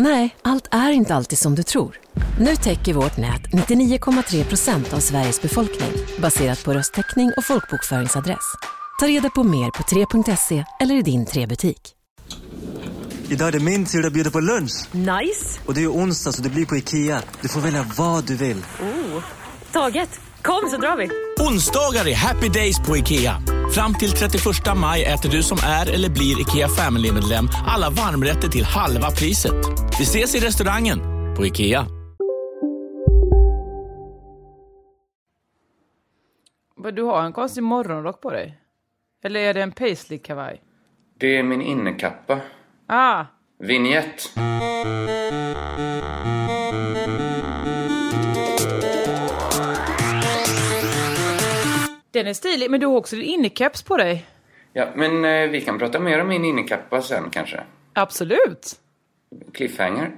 Nej, allt är inte alltid som du tror. Nu täcker vårt nät 99,3 procent av Sveriges befolkning baserat på röstteckning och folkbokföringsadress. Ta reda på mer på 3.se eller i din 3-butik. Idag är det min tur att bjuda på lunch. Nice! Och det är onsdag så det blir på Ikea. Du får välja vad du vill. Taget! Kom så drar vi! Onsdagar är happy days på IKEA. Fram till 31 maj äter du som är eller blir IKEA Family-medlem alla varmrätter till halva priset. Vi ses i restaurangen på IKEA. Du har en konstig morgonrock på dig. Eller är det en paisley-kavaj? Det är min innekappa. Ah, Vignett. Den är stilig. Men du har också din innekeps på dig. Ja, men eh, vi kan prata mer om min innekappa sen kanske. Absolut. Cliffhanger.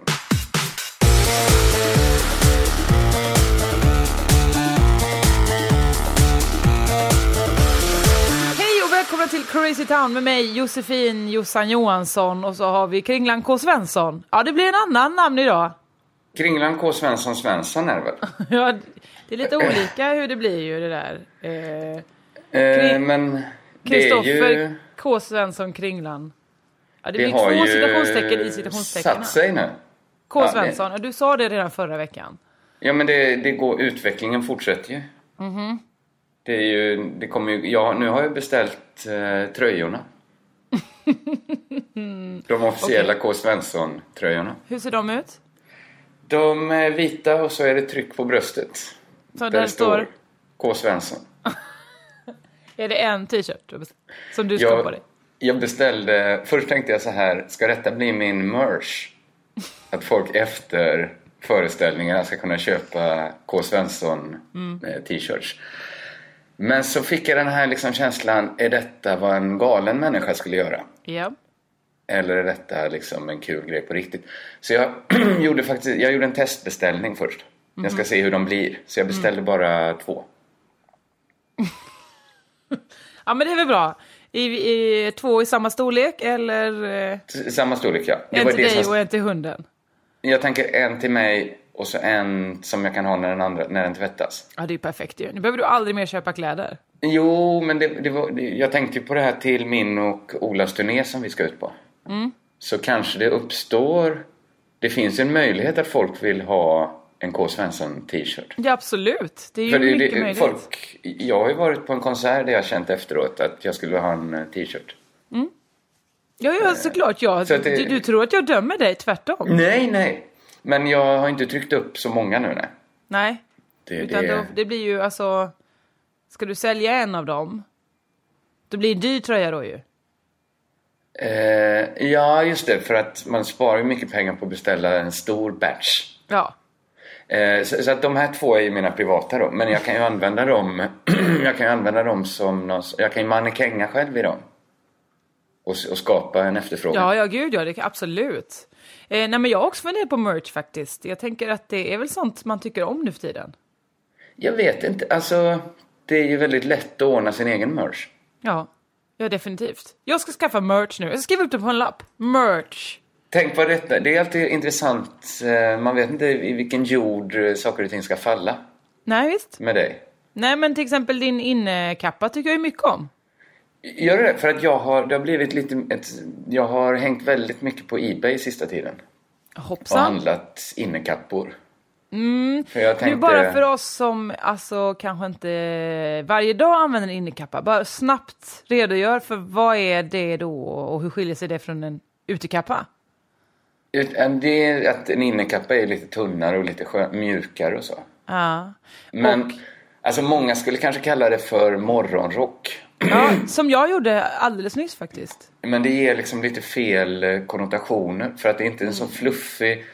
Hej och välkomna till Crazy Town med mig Josefin Jossan Johansson och så har vi Kringlan K Svensson. Ja, det blir en annan namn idag. Kringlan K. Svensson Svensson är det väl? Ja, det är lite olika hur det blir ju det där. Eh, Eh, men Kristoffer ju... K Svensson Kringlan. Ja, det Det blir har två citationstecken i citationstecknen. satt sig nu. K Ja, det- Svensson, du sa det redan förra veckan. Ja, men det, det går, utvecklingen fortsätter ju. Mhm. Det är ju, det kommer ju, ja, nu har jag beställt eh, tröjorna. De officiella K. Svensson-tröjorna. Hur ser de ut? De är vita och så är det tryck på bröstet. Så Där där det står, K. Svensson. är det en t-shirt som du ska på dig? jag beställde, först tänkte jag så här, ska detta bli min merch? Att folk efter föreställningarna ska kunna köpa K. Svensson eh, t-shirts. Men så fick jag den här liksom känslan, är detta vad en galen människa skulle göra? Ja. Eller är detta liksom en kul grej på riktigt? Så jag gjorde faktiskt, jag gjorde en testbeställning först. Jag ska se hur de blir. Så jag beställde bara två. ja, men det är väl bra. I, i, två i samma storlek eller eh, S- Samma storlek ja. Det en till dig som, och en till hunden? Jag tänker en till mig och så en som jag kan ha när den, andra, när den tvättas. Ja, det är perfekt ju. Nu behöver du aldrig mer köpa kläder. Jo, men det, det var, jag tänkte ju på det här till min och Olas turné som vi ska ut på. Så kanske det uppstår... Det finns en möjlighet att folk vill ha en K. Svensson t-shirt. Ja, absolut. Det är ju För mycket det, möjligt. folk, jag har ju varit på en konsert där jag känt efteråt att jag skulle ha en eh, t-shirt. Ja, ja, såklart. Ja. Så det- du, du tror att jag dömer dig, tvärtom. Nej, nej. Men jag har inte tryckt upp så många nu, nej. Nej, Det, utan det, Då, det blir ju alltså... Ska du sälja en av dem, då blir det en dyr tröja då ju. eh, ja, just det. För att man sparar ju mycket pengar på att beställa en stor batch. Ja. Eh, så, så att de här två är ju mina privata då. Men jag kan ju använda dem, jag kan ju använda dem som någon, Jag kan ju mannekänga själv i dem. Och, och skapa en efterfrågan. Ja, ja, gud ja, det absolut. Eh, nej, men jag har också funderat på merch faktiskt. Jag tänker att det är väl sånt man tycker om nu för tiden. Jag vet inte, alltså det är ju väldigt lätt att ordna sin egen merch. Ja, ja definitivt. Jag ska skaffa merch nu. Jag ska skriva upp det på en lapp. Merch. Tänk på detta, det är alltid intressant. eh, Man vet inte i vilken jord eh, saker och ting ska falla Nej, visst. med dig. Nej, men till exempel din innekappa tycker jag ju mycket om. Gör det? För att jag har, det har blivit lite, ett, jag har hängt väldigt mycket på Ebay sista tiden. Och Hoppsan. handlat innekappor. Mm, för jag tänkte, Nu bara för oss som alltså kanske inte varje dag använder en innekappa, bara snabbt redogör för vad är det då och hur skiljer sig det från en utekappa? Det är att en innekappa är lite tunnare och lite skön, mjukare och så. Ja. Men alltså många skulle kanske kalla det för morgonrock. ja, som jag gjorde alldeles nyss faktiskt. Men det ger liksom lite fel eh, konnotationer för att det inte är en så fluffig...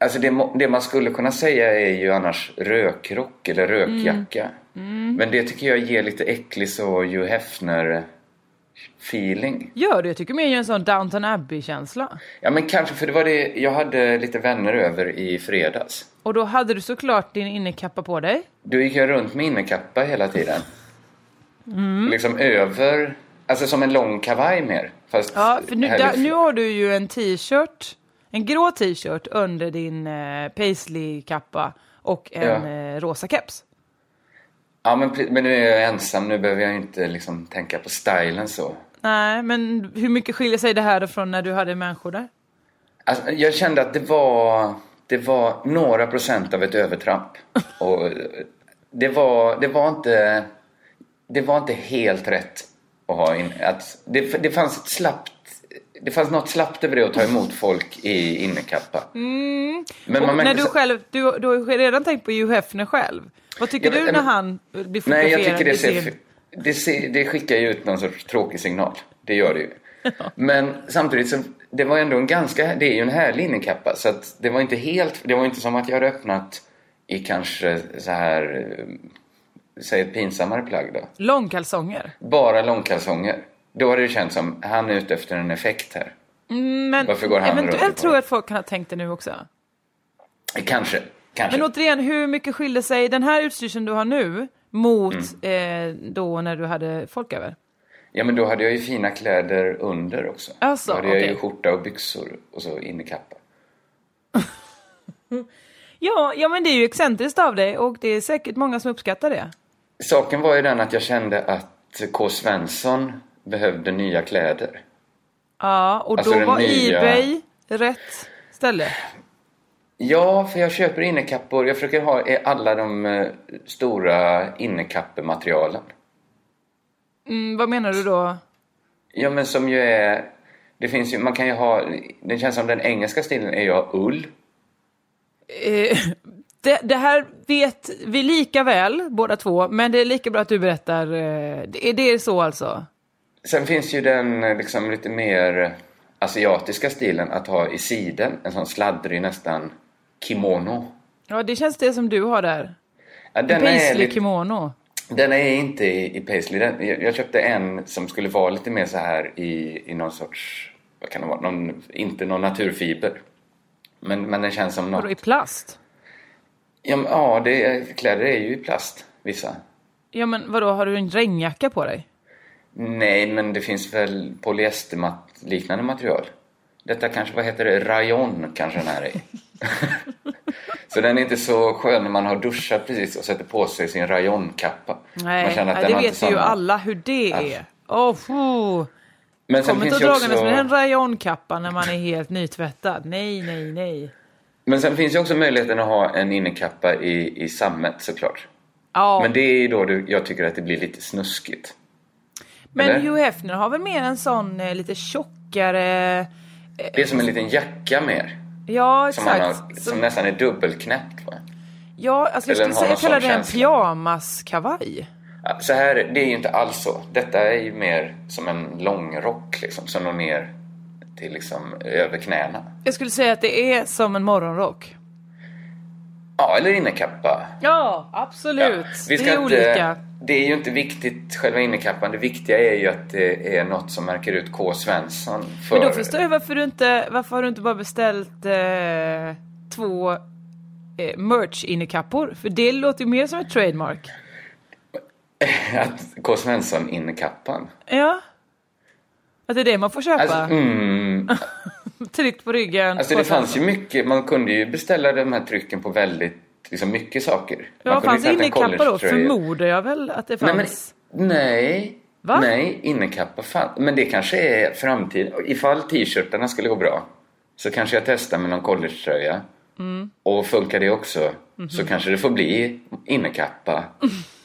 Alltså det, det man skulle kunna säga är ju annars rökrock eller rökjacka. Men det tycker jag ger lite äcklig så Hugh Hefner feeling. Gör det? Jag tycker mer en sån Downton Abbey-känsla. Ja men kanske för det var det, jag hade lite vänner över i fredags. Och då hade du såklart din innekappa på dig. Du gick ju runt med innekappa hela tiden. Liksom över, alltså som en lång kavaj mer. Fast Ja, för nu, lite- nu har du ju en t-shirt, en grå t-shirt under din eh, paisley-kappa och en Ja. eh, rosa keps. Ja men, men nu är jag ensam, nu behöver jag inte liksom tänka på stylen så. Nej, men hur mycket skiljer sig det här från när du hade människor där? Alltså, jag kände att det var, det var några procent av ett övertramp. Och eh, det var, det var inte, det var inte helt rätt att ha in, att det, det fanns ett slappt det fanns något slappt över det att ta emot folk i innekappa. Men Och man när du själv, du, du har ju redan tänkt på Hugh Hefner själv. Vad tycker Ja, men- du när han blir fotograferad Nej, jag tycker det, ser, sin... det, ser, det skickar ju ut någon sorts tråkig signal. Det gör det ju. Men samtidigt så, det var ändå en ganska, det är ju en härlig innekappa. Så att det var inte helt, det var inte som att jag hade öppnat i kanske så här, eh, säg ett pinsammare plagg då. Långkalsonger. Bara långkalsonger. Då hade det känts som, han är ute efter en effekt här. Men Varför går han eventuellt tror jag att folk kan ha tänkt det nu också. Kanske, kanske. Men återigen, hur mycket skiljer sig den här utstyrseln du har nu mot Mm. eh, då när du hade folk över? Ja men då hade jag ju fina kläder under också. Alltså, då hade jag ju skjorta och byxor och så innekappa. Ja, ja, men det är ju excentriskt av dig och det är säkert många som uppskattar det. Saken var ju den att jag kände att K. Svensson behövde nya kläder. Ja, och Alltså då var nya- Ebay rätt ställe. Ja, för jag köper innekappor. Jag försöker ha alla de eh, stora innekappematerialen. Mm, vad menar du då? Ja, men som ju är... Det finns ju, man kan ju ha... Det känns som den engelska stilen är ju att ha ull. Eh, det, det här vet vi lika väl, båda två, men det är lika bra att du berättar. Eh, det, är det så alltså? Sen finns ju den eh, liksom lite mer asiatiska stilen att ha i siden. En sån sladdrig nästan kimono. Ja, det känns det som du har där. Ja, En den, är paisley lite, kimono. den är inte i, i paisley. Den, jag, jag köpte en som skulle vara lite mer så här i, i någon sorts... Vad kan det vara? Någon, inte någon naturfiber. Men, men den känns som något... Vadå, i plast? Ja, men, ja det, är- kläder är ju i plast, vissa. Ja, men vadå, har du en regnjacka på dig? Nej, men det finns väl polyesterliknande material. Detta kanske, vad heter det, rayon kanske den här är. så den är inte så skön när man har duschat precis och sätter på sig sin rayonkappa. Nej, man känner att nej, det vet vi ju samma- alla hur det är. Åh, oh, Men sen Kom inte dragandes också... med en rayonkappa när man är helt nytvättad. Nej, nej, nej. Men sen finns ju också möjligheten att ha en innekappa i, i sammet såklart. Ja, Men det är ju då du, jag tycker att det blir lite snuskigt. men eller? Hugh Hefner har väl mer en sån eh, lite tjockare... Det är som en liten jacka mer. Ja, Som, exakt. har, som Som- nästan är dubbelknäppt va? Ja, alltså jag skulle har säga någon kalla sån det en pyjamaskavaj. Ja, Så här, det är ju inte alls så. Detta är ju mer som en långrock liksom, som når ner till liksom över knäna. Jag skulle säga att det är som en morgonrock. Ja, eller innekappa. Ja, absolut. Vi det ska är inte, olika. Det är ju inte viktigt, själva innekappan. Det viktiga är ju att det är något som märker ut K. Svensson. För... Men då förstår jag varför du inte, varför har du inte bara beställt eh, två eh, merch-innekappor? För det låter ju mer som ett trademark. Att K. Svensson innekappan. Ja. Att det är det man får köpa. Alltså, mm, Tryckt på ryggen. alltså det fanns ju mycket, man kunde ju beställa de här trycken på väldigt, liksom mycket saker. Ja, Man fanns det innekappa då? Förmodar jag väl att det Nej, men, fanns. nej. Va? Nej, innekappa fan. Men det kanske är framtiden. Ifall t-shirtarna skulle gå bra så kanske jag testar med någon collegetröja. Mm. Och funkar det också Mhm. så kanske det får bli innekappa.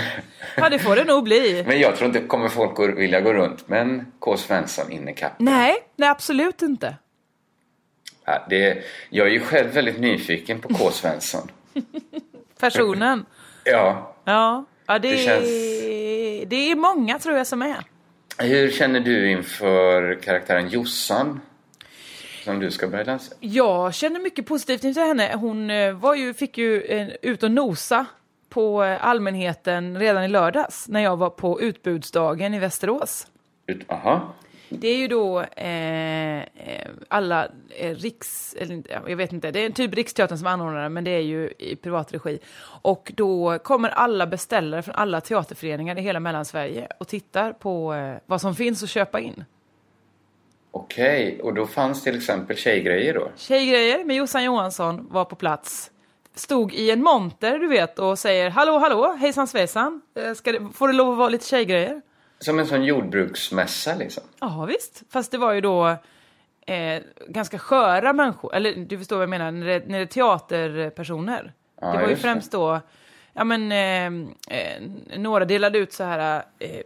Ja, det får det nog bli. Men jag tror inte kommer folk att vilja gå runt med en K. Svensson innekappa. Nej, nej absolut inte. Ja, det, jag är ju själv väldigt nyfiken på K. Svensson. Personen. Ja. Ja, ja det, Det är, känns- det är många tror jag som är. Hur känner du inför karaktären Jossan? Som du ska börja dansa? Jag känner mycket positivt inför henne. Hon eh, var ju, fick ju eh, ut och nosa på allmänheten redan i lördags när jag var på utbudsdagen i Västerås. Ut, aha. Det är ju då eh, eh, alla eh, riks... Eller, jag vet inte, det är typ Riksteatern som anordnar men det är ju i privat regi. Och då kommer alla beställare från alla teaterföreningar i hela Mellansverige och tittar på eh, vad som finns att köpa in. Okej, och då fanns till exempel tjejgrejer då? Tjejgrejer med Jossan Johansson var på plats. Stod i en monter, du vet, och säger hallå, hallå, hejsan svejsan. Eh, Ska det, får det lov att vara lite tjejgrejer? Som en sån jordbruksmässa liksom? Ja, visst. Fast det var ju då eh, ganska sköra människor. Eller du förstår vad jag menar, när det, när det är teaterpersoner. Ja, det var ju just det. främst då, ja men, eh, eh, några delade ut så här, eh, eh,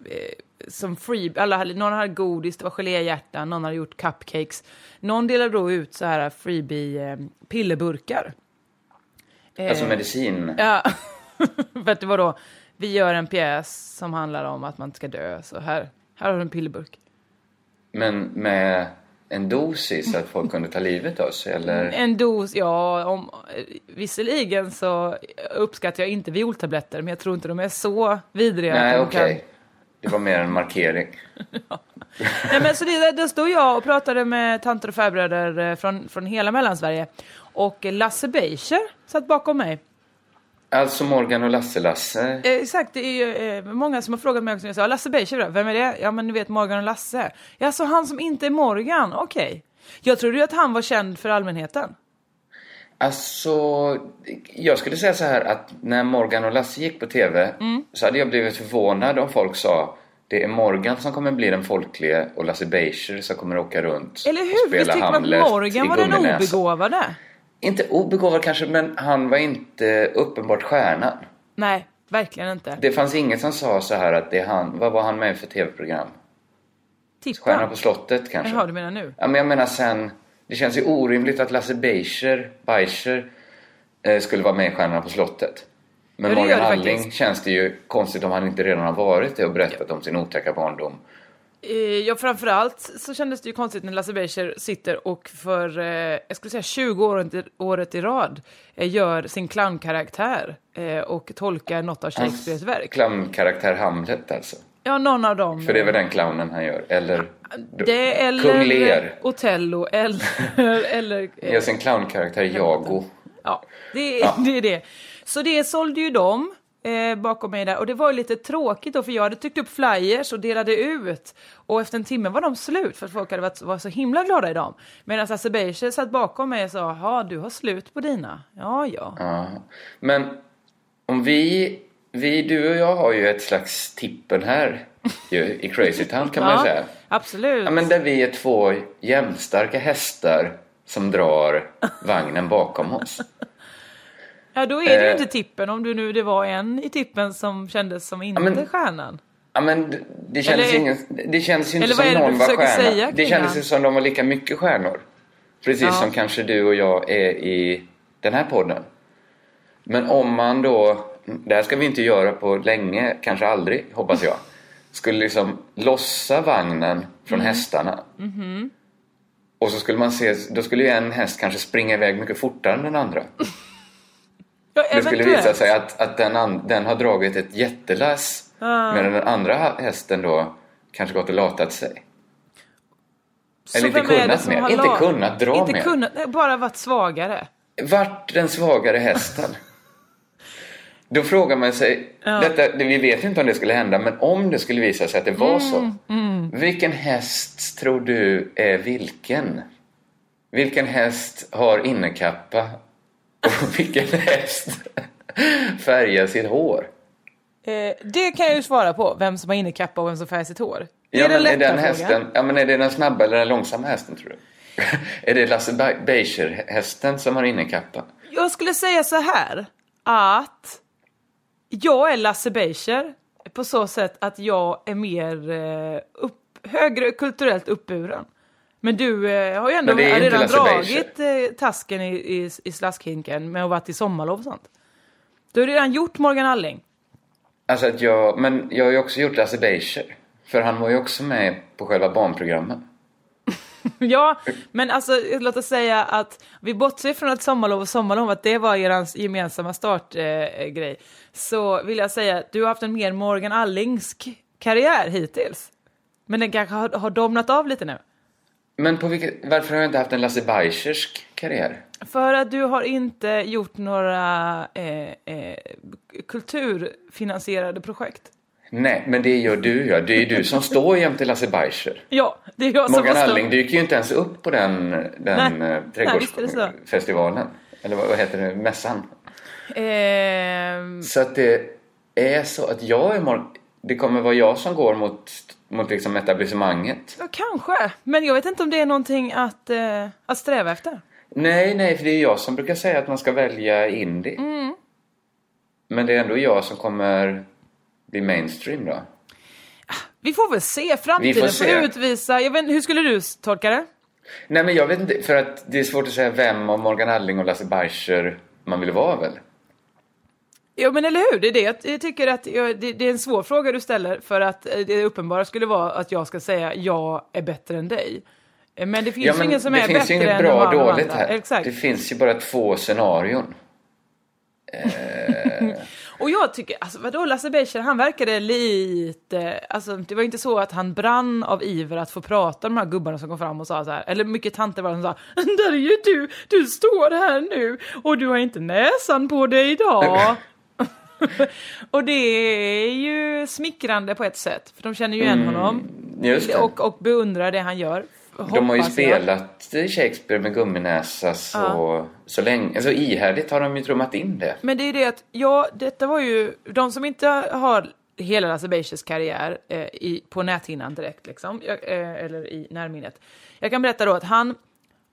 som free, alla hade, någon hade godis, det var geléhjärtan, någon hade gjort cupcakes. Någon delade då ut så här freebie pillerburkar. Eh, Alltså medicin? Ja, för att det var då, vi gör en pjäs som handlar om att man inte ska dö, så här, här har du en pillerburk. Men med en dosis så att folk kunde ta livet av sig eller? En dos, ja, om, visserligen så uppskattar jag inte violtabletter, men jag tror inte de är så vidriga. Nej, okej. kan- Det var mer en markering. Nej, men så det, där stod jag och pratade med tanter och farbröder eh, från, från hela Mellansverige. Och Lasse Beijer satt bakom mig. Alltså Morgan och Lasse-Lasse. Eh, exakt, det är ju eh, många som har frågat mig också. Jag sa, Lasse Beijer då? Vem är det? Ja, men ni vet Morgan och Lasse. Ja, så han som inte är Morgan? Okej. Jag trodde ju att han var känd för allmänheten. Alltså, jag skulle säga så här att när Morgan och Lasse gick på TV Mm. så hade jag blivit förvånad om folk sa det är Morgan som kommer bli den folklige och Lasse Beijer som kommer åka runt Eller och hur? spela Visst tyckte man att Morgan var den obegåvade? Inte obegåvad kanske, men han var inte uppenbart stjärnan. Nej, verkligen inte. Det fanns inget som sa så här att det är han, vad var han med för TV-program? Stjärna Titta. på slottet kanske? Jaha, du menar nu? Ja, men jag menar sen, det känns ju orimligt att Lasse Beijer, Beijer eh, skulle vara med i Stjärnorna på slottet. Men Ja, Morgan det Alling faktiskt. känns det ju konstigt om han inte redan har varit det och berättat om sin otäcka barndom. Eh, Ja, framförallt så kändes det ju konstigt när Lasse Beijer sitter och för, eh, jag skulle säga 20 året, året i rad, eh, gör sin clownkaraktär eh, och tolkar något av Shakespeares verk. Clownkaraktär Hamlet alltså. Ja, någon av dem. För det är väl den clownen han gör? Eller Det eller Kung Lear Otello eller... eller eh, gör sin clownkaraktär Jago. Ja, det, är- det är det. Så det sålde ju de eh, bakom mig där. Och det var ju lite tråkigt då, för jag hade tryckt upp flyers och delade ut. Och efter en timme var de slut, för att folk hade varit var så himla glada i dem. Medan Beijer satt bakom mig och sa, ja du har slut på dina. Ja, ja. Ja. Men om vi, vi, du och jag har ju ett slags tippen här ju, i Crazy Town kan man ju säga. absolut. Ja, men där vi är två jämnstarka hästar som drar vagnen bakom oss. Ja, då är det ju Eh. inte tippen, om du nu det var en i tippen som kändes som inte men- stjärnan. Ja, men det- det kändes, Eller- ingen, det kändes ju inte som någon var stjärna. säga, det kändes ju som de var lika mycket stjärnor. Precis Ja. som kanske du och jag är i den här podden. Men om man då, det här ska vi inte göra på länge, kanske aldrig, hoppas jag. Skulle liksom lossa vagnen från Mm. hästarna. Mhm. Och så skulle man se, då skulle ju en häst kanske springa iväg mycket fortare än den andra. Ja, Det skulle visa sig att, att den, an, den har dragit ett jättelass medan den andra hästen då kanske gått och latat sig. Så Eller inte kunnat mer. Inte kunnat dra inte mer. Kunnat, bara varit svagare. Vart den svagare hästen? Då frågar man sig, detta, det- vi vet ju inte om det skulle hända, men om det skulle visa sig att det var så. Mm, Vilken häst tror du är vilken? Vilken häst har innekappa? Och vilken häst färgar sitt hår? Eh, det kan jag ju svara på, vem som har innekappa och vem som färgar sitt hår. Det Ja, är den men är lätta den hästen, ja, men är det den snabba eller den långsamma hästen tror du? är det Lasse Be- Beijer-hästen som har innekappa? Jag skulle säga så här, att jag är Lasse Beijer på så sätt att jag är mer eh, upp, högre kulturellt uppburen. Men du eh, har ju ändå redan dragit eh, tasken i, i, i slaskhinken med att varit i sommarlov och sånt. Du har redan gjort Morgan Alling. Alltså att jag, men jag har ju också gjort Lasse Beijer. För han var ju också med på själva barnprogrammen. Ja, men alltså låt oss säga att vi bortser från att sommarlov och sommarlov, att det var er gemensamma startgrej. Eh, så vill jag säga att du har haft en mer Morgan Allingsk karriär hittills. Men den kanske har, har domnat av lite nu. Men på vilket, varför har jag inte haft en Lasse Beischersk karriär? För att du har inte gjort några eh, eh, kulturfinansierade projekt. Nej, men det gör du ja. Det är ju du som står jämte Lasse Beischer. Ja, det är jag som Morgan. Alling dyker ju inte ens upp på den, den Nej. eh, trädgårdsfestivalen. Eller vad, vad heter det? Mässan. Ehm, Så att det är så att jag är Det kommer vara jag som går mot, mot liksom etablissemanget. ja, kanske, men jag vet inte om det är någonting att, eh, att sträva efter. Nej, nej, för det är jag som brukar säga att man ska välja indie. Mm. Men det är ändå jag som kommer bli mainstream då. Vi får väl se, framtiden Vi får får, se. utvisa. Jag vet, hur skulle du tolka det? Nej, men jag vet inte, för att det är svårt att säga vem av Morgan Alling och Lasse Beischer man vill vara väl? Ja men eller hur, det är det. Jag- tycker att det, det är en svår fråga du ställer för att eh, det uppenbara skulle vara att jag ska säga jag är bättre än dig. Eh, Men det finns Ja, men ingen som det är finns bättre ju inget än bra och dåligt här. Exakt. Det finns ju bara två scenarion. Och jag tycker, alltså vadå Lasse Beischer, han verkade lite, alltså det var inte så att han brann av iver att få prata med de här gubbarna som kom fram och sa så här, eller mycket tanter var det som sa, där är ju du, du står här nu och du har inte näsan på dig idag. och det är ju smickrande på ett sätt, för de känner ju igen honom Mm, det. och, och beundrar det han gör. De har ju hoppas jag. spelat Shakespeare med gumminäsa så, så länge. Så ihärdigt har de ju trummat in det. Men det är det att, ja, detta var ju, de som inte har hela Lasse Beischers karriär eh, i, på näthinnan direkt, liksom, jag, eh, eller i närminnet. Jag kan berätta då att han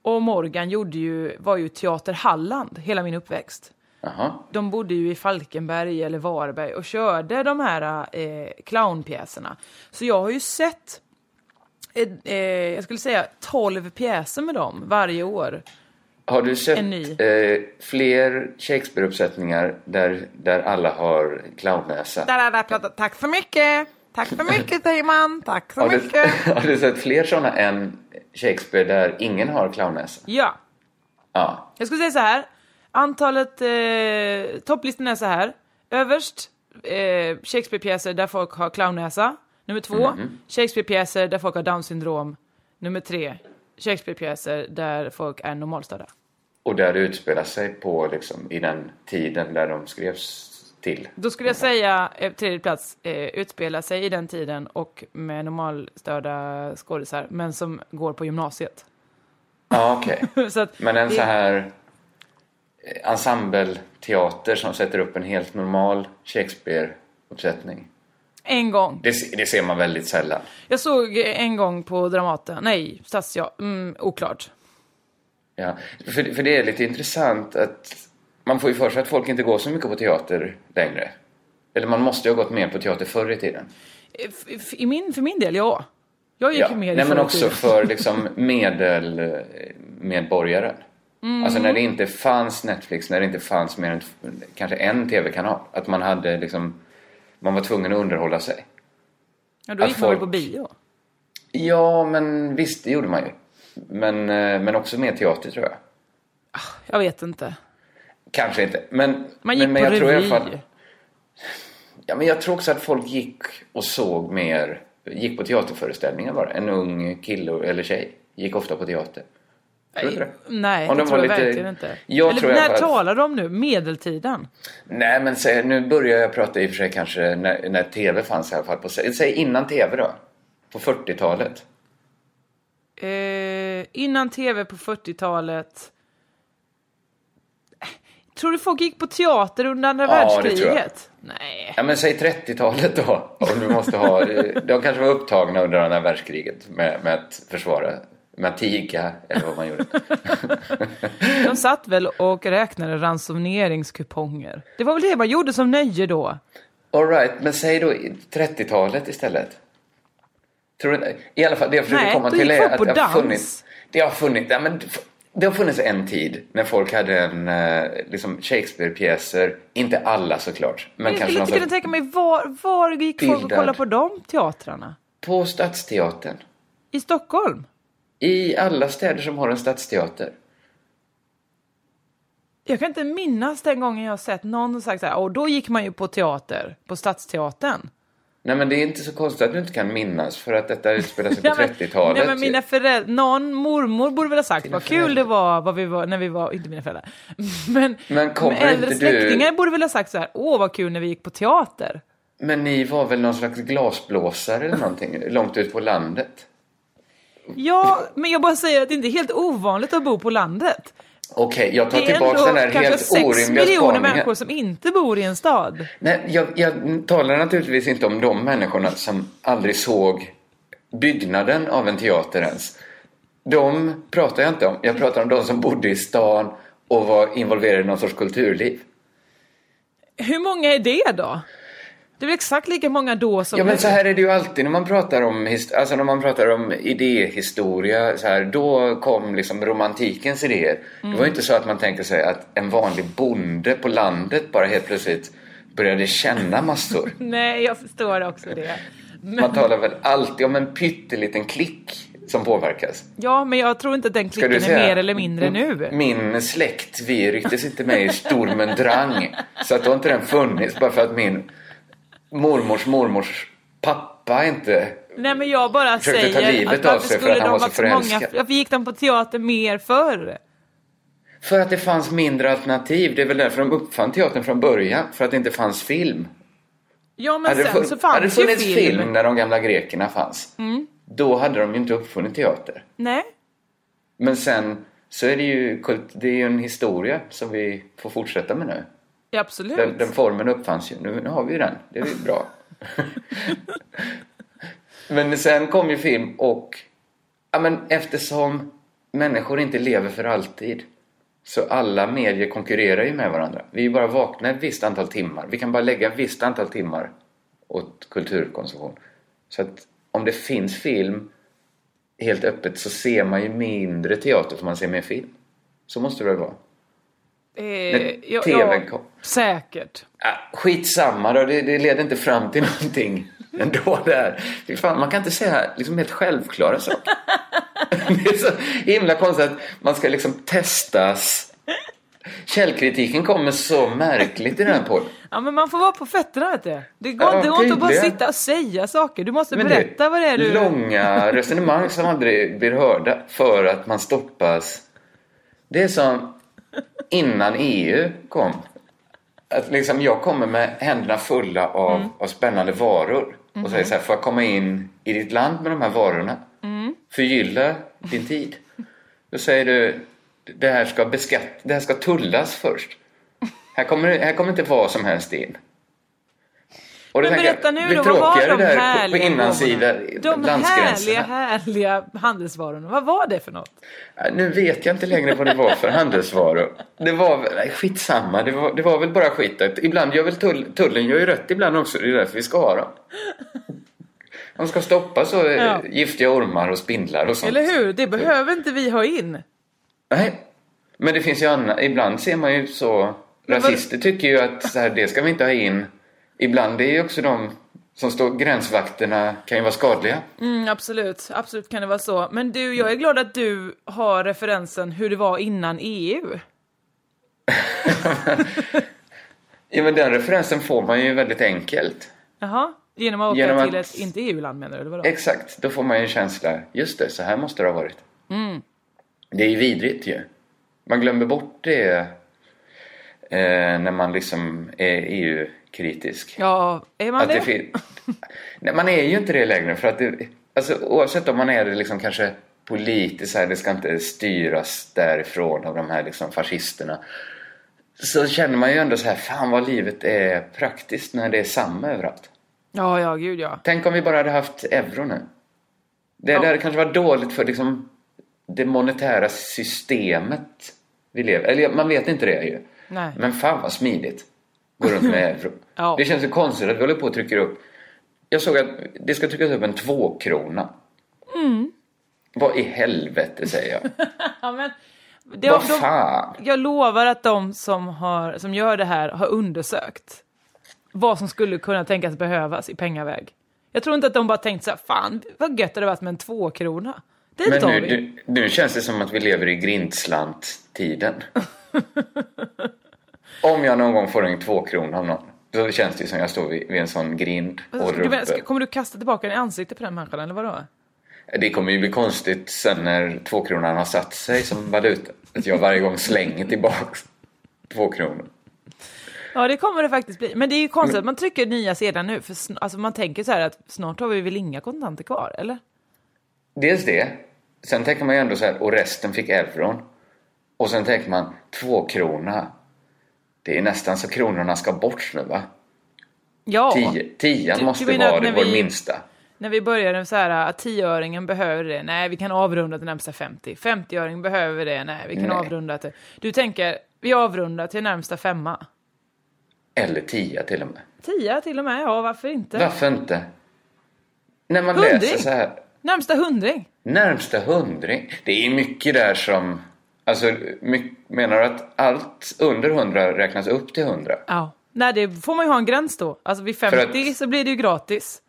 och Morgan gjorde ju, var ju Teater Halland hela min uppväxt. Jaha. De bodde ju i Falkenberg eller Varberg och körde de här eh, clownpjäserna. Så jag har ju sett, eh, eh, jag skulle säga 12 pjäser med dem varje år. Har du sett eh, fler Shakespeare-uppsättningar där, där alla har clownnäsa? Tack så mycket! Tack så mycket säger man, tack så Har du, mycket! har du sett fler sådana än Shakespeare där ingen har clownnäsa? Ja, Ja. jag skulle säga så här. Antalet, eh, topplistan är så här. Överst, eh, Shakespeare-pjäser där folk har clownnäsa. Nummer två, Mhm. Shakespeare-pjäser där folk har down syndrom. Nummer tre, Shakespeare-pjäser där folk är normalstörda. Och där det utspelar sig på liksom, i den tiden där de skrevs till. Då skulle jag säga, eh, tredje plats, eh, utspela sig i den tiden och med normalstörda skådisar, men som går på gymnasiet. Ja, okej. så att Men en det- så här ensembleteater som sätter upp en helt normal Shakespeare-uppsättning. En gång. Det, det ser man väldigt sällan. Jag såg en gång på Dramaten, nej, Stadsteatern, mm, oklart. Ja. För, för det är lite intressant att man får ju för sig att folk inte går så mycket på teater längre. Eller man måste ju ha gått mer på teater förr i tiden. F- I min, för min del, ja. Jag gick Ja. mer i Nej, men också tiden. för liksom medelmedborgaren. Mm. Alltså när det inte fanns Netflix, när det inte fanns mer än kanske en tv-kanal. Att man hade liksom, man var tvungen att underhålla sig. Ja, då att gick man folk- på bio? Ja, men visst, det gjorde man ju. Men, eh, men också mer teater tror jag. Jag vet inte. Kanske inte, men... Man gick men, men på jag tror revy. alla fall- Ja, men jag tror också att folk gick och såg mer, gick på teaterföreställningar bara. En ung kille eller tjej gick ofta på teater. Tror du det? Nej, Om det de tror jag lite- verkligen inte. Jag Eller tror alla när att- talar de nu? Medeltiden? Nej, men säg, nu börjar jag prata i och för sig kanske när, när tv fanns i alla fall. På, säg innan tv då. På 40-talet. Eh, innan tv på 40-talet. Tror du folk gick på teater under andra Ja, jag. världskriget? Nej. Ja, men säg 30-talet då. Om du måste ha... De kanske var upptagna under andra världskriget med, med att försvara, att tiga eller vad man gjorde. De satt väl och räknade ransoneringskuponger. Det var väl det man gjorde som nöje då? All right, men säg då i 30-talet istället. Tror du? I alla fall, det jag försöker Nej, komma till är att det har funnits... Det har funnits... Ja, men det har funnits en tid när folk hade en, eh, liksom Shakespeare-pjäser. Inte alla såklart. Men jag kanske skulle kunna tänka mig var, var gick folk och kollade på de teatrarna? På Stadsteatern. I Stockholm? I alla städer som har en stadsteater. Jag kan inte minnas den gången jag har sett någon sagt så här, och då gick man ju på teater, på Stadsteatern. Nej men det är inte så konstigt att du inte kan minnas för att detta utspelar sig på Ja, men- 30-talet. Nej, men mina föräldrar, någon mormor borde väl ha sagt vad kul det var, vad vi var när vi var, inte mina föräldrar. Men, Men men äldre inte du- släktingar borde väl ha sagt så här, åh vad kul när vi gick på teater. Men ni var väl någon slags glasblåsare eller någonting långt ut på landet? Ja, men jag bara säger att det inte är helt ovanligt att bo på landet. Okej, jag tar Det är tillbaka den här helt orimliga miljoner spaningen. människor som inte bor i en stad. Nej, jag, jag talar naturligtvis inte om de människorna som aldrig såg byggnaden av en teater ens. De pratar jag inte om. Jag pratar om de som bodde i stan och var involverade i någon sorts kulturliv. Hur många är det då? Det är väl exakt lika många då som Ja men så här är det ju alltid när man pratar om, alltså när man pratar om idéhistoria, så här, då kom liksom romantikens idéer. Det var ju inte så att man tänker sig att en vanlig bonde på landet bara helt plötsligt började känna massor. Nej, jag förstår också det. Man talar väl alltid om en pytteliten klick som påverkas. Ja, men jag tror inte att den klicken du är säga, mer eller mindre nu. Min släkt, vi rycktes inte med i stormen Drang. Så att då har inte den funnits bara för att min mormors mormors pappa inte... Nej, men jag bara Försökte ta säger livet att varför skulle de var så många... Varför gick de på teater mer förr? För att det fanns mindre alternativ. Det är väl därför de uppfann teatern från början. För att det inte fanns film. Ja, men hade, sen fun- så hade det fanns ju funnits film. Mm. film när de gamla grekerna fanns. Då hade de ju inte uppfunnit teater. Nej, Men sen så är det ju, det är ju en historia som vi får fortsätta med nu. Ja, absolut. Den, den formen uppfanns ju. Nu, nu har vi ju den. Det är ju bra. men sen kom ju film och... Ja, men eftersom människor inte lever för alltid så alla medier konkurrerar ju med varandra. Vi är bara vakna ett visst antal timmar. Vi kan bara lägga ett visst antal timmar åt kulturkonsumtion. Så att om det finns film helt öppet så ser man ju mindre teater för man ser mer film. Så måste det väl vara. Eh, När ja, TVn kom. säkert. Ah, skitsamma då, det, det leder inte fram till någonting ändå där. Fan, man kan inte säga liksom helt självklara saker. Det är så himla konstigt att man ska liksom testas. Källkritiken kommer så märkligt i den här podden. Ja, men man får vara på fötterna, vet du. Det går Ja, inte, det går inte att bara sitta och säga saker. Du måste Men berätta vad det är du... Långa resonemang som aldrig blir hörda för att man stoppas. Det är som innan EU kom. Att liksom jag kommer med händerna fulla av, Mm. av spännande varor och Mm-hmm. säger så här, får jag komma in i ditt land med de här varorna? Mm. Förgylla din tid. Då säger du, det här ska beskatt, det här ska tullas först. Här kommer, här kommer inte vad som helst in. Och Men berätta nu då, vad var de där på, på härliga innansida gåvorna? De härliga, härliga handelsvarorna. Vad var det för något? Nej, Nu vet jag inte längre vad det var för handelsvaror. Det var väl, nej, skitsamma, det var, det var väl bara skit. Att Ibland gör väl tull, tullen gör ju rätt ibland också, det är därför vi ska ha dem. De ska stoppa så eh, Ja. giftiga ormar och spindlar och sånt. Eller hur? Det behöver inte vi ha in. Nej, men det finns ju annat. Ibland ser man ju så... Men Rasister tycker ju att så här, det ska vi inte ha in. Ibland är ju också de som står gränsvakterna kan ju vara skadliga. Mm, absolut, absolut kan det vara så. Men du, jag är glad att du har referensen hur det var innan EU. Ja, men den referensen får man ju väldigt enkelt. Jaha, genom att åka Genom till att- ett inte EU-land menar du? Eller vadå? Exakt, då får man ju en känsla. Just det, så här måste det ha varit. Mm. Det är ju vidrigt ju. Man glömmer bort det eh, när man liksom är EU-kritisk. Ja, är man Att det? Nej, man är ju inte det längre för att det, alltså, oavsett om man är det liksom kanske politiskt så här, det ska inte styras därifrån av de här liksom fascisterna. Så känner man ju ändå så här, fan vad livet är praktiskt när det är samma överallt. Ja, ja, gud ja. Tänk om vi bara hade haft euro nu. Det, Ja. hade kanske varit dåligt för liksom det monetära systemet vi lever Eller man vet inte det ju. Nej. Men fan vad smidigt. Gå runt med euro. Ja. Det känns ju konstigt att vi håller på och trycker upp. Jag såg att det ska tryckas upp en tvåkrona. Mm. Vad i helvete säger jag. ja men, det, vad de, fan. jag lovar att de som, har, som gör det här har undersökt vad som skulle kunna tänkas behövas i pengaväg. Jag tror inte att de bara tänkt så här, fan vad gött det hade varit med en tvåkrona. Dit Men tar nu, vi. nu, nu känns det som att vi lever i grindslant-tiden. Om jag någon gång får en tvåkrona av någon, då känns det som jag står vid, vid en sån grind och du, kommer du kasta tillbaka den i ansiktet på den människan eller vadå? Det kommer ju bli konstigt sen när tvåkronan har satt sig som valuta. Att jag varje gång slänger tillbaks två kronor. Ja det kommer det faktiskt bli. Men det är ju konstigt att man trycker nya sedlar nu. För alltså, man tänker så här att snart har vi väl inga kontanter kvar, eller? Dels det. Sen tänker man ju ändå så här, och resten fick euron. Och sen tänker man, två krona. Det är nästan så kronorna ska bort nu va? Ja. Tio, tian Du- måste du vara det, vår vi- minsta. När vi började så här att tioöringen behöver det, nej vi kan avrunda till närmsta 50. 50-öringen behöver det, nej vi kan Nej. avrunda till... Du tänker, vi avrundar till närmsta femma. Eller tia till och med. Tia till och med, ja varför inte? Varför inte? När man Hundring. läser så här, Närmsta hundring. närmsta hundring. Det är mycket där som... Alltså, menar du att allt under hundra räknas upp till hundra? Ja. Nej det får man ju ha en gräns då. Alltså vid För 50 att- så blir det ju gratis.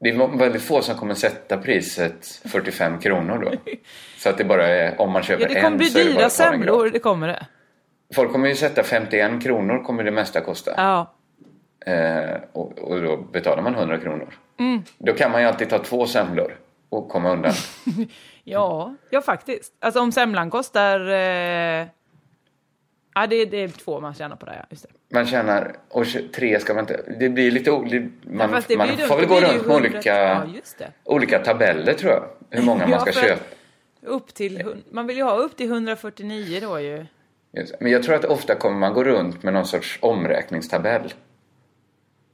Det är väldigt få som kommer sätta priset 45 kronor då. Så att det bara är, om man köper Ja det kommer en bli dyra semlor, det kommer det. Folk kommer ju sätta 51 kronor kommer det mesta kosta. Ja. Eh, och, och då betalar man 100 kronor. Mm. Då kan man ju alltid ta två semlor och komma undan. Ja, ja faktiskt. Alltså om semlan kostar... Eh... Ja, det, det är två man tjänar på det, ja. Just det. Man tjänar, och tre ska man inte, det blir lite olika, man, fast det man dumt, får väl gå runt med 100 olika, Ja, olika tabeller tror jag. Hur många man Ja, ska köpa. Upp till, man vill ju ha upp till 149 då ju. Men jag tror att ofta kommer man gå runt med någon sorts omräkningstabell.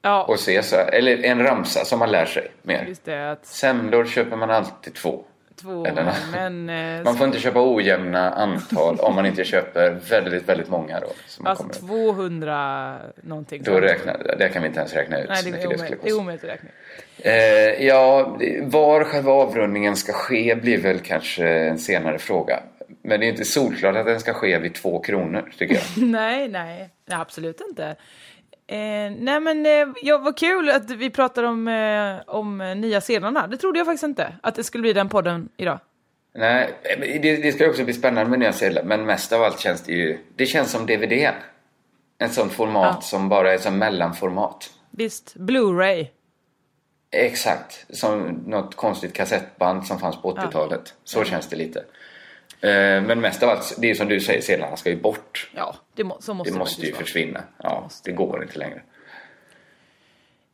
Ja, Och se så här, eller en ramsa som man lär sig mer. just det. Att Semlor köper man alltid två. två, Eller men... Eh, Man får inte köpa ojämna antal om man inte köper väldigt, väldigt många då. Alltså kommer. 200 någonting. Då räknar, det kan vi inte ens räkna ut Nej, så det är det omöjligt, det är kosta. omöjligt att räkna. Eh, ja, var själva avrundningen ska ske blir väl kanske en senare fråga. Men det är inte solklart att den ska ske vid två kronor, tycker jag. Nej, nej, absolut inte. Eh, nej men eh, ja, vad kul att vi pratar om, eh, om eh, nya sedlarna. Det trodde jag faktiskt inte, att det skulle bli den podden idag. Nej, det, det ska också bli spännande med nya sedlar, men mest av allt känns det ju... Det känns som DVD. En sån format Ja. som bara är som mellanformat. Visst, Blu-ray. Exakt, som något konstigt kassettband som fanns på 80-talet. Så känns det lite. Eh, Men mest av allt, det är som du säger, sedlarna ska ju bort. Ja, det må, så måste Det måste ju vara. försvinna. Ja, det går inte längre.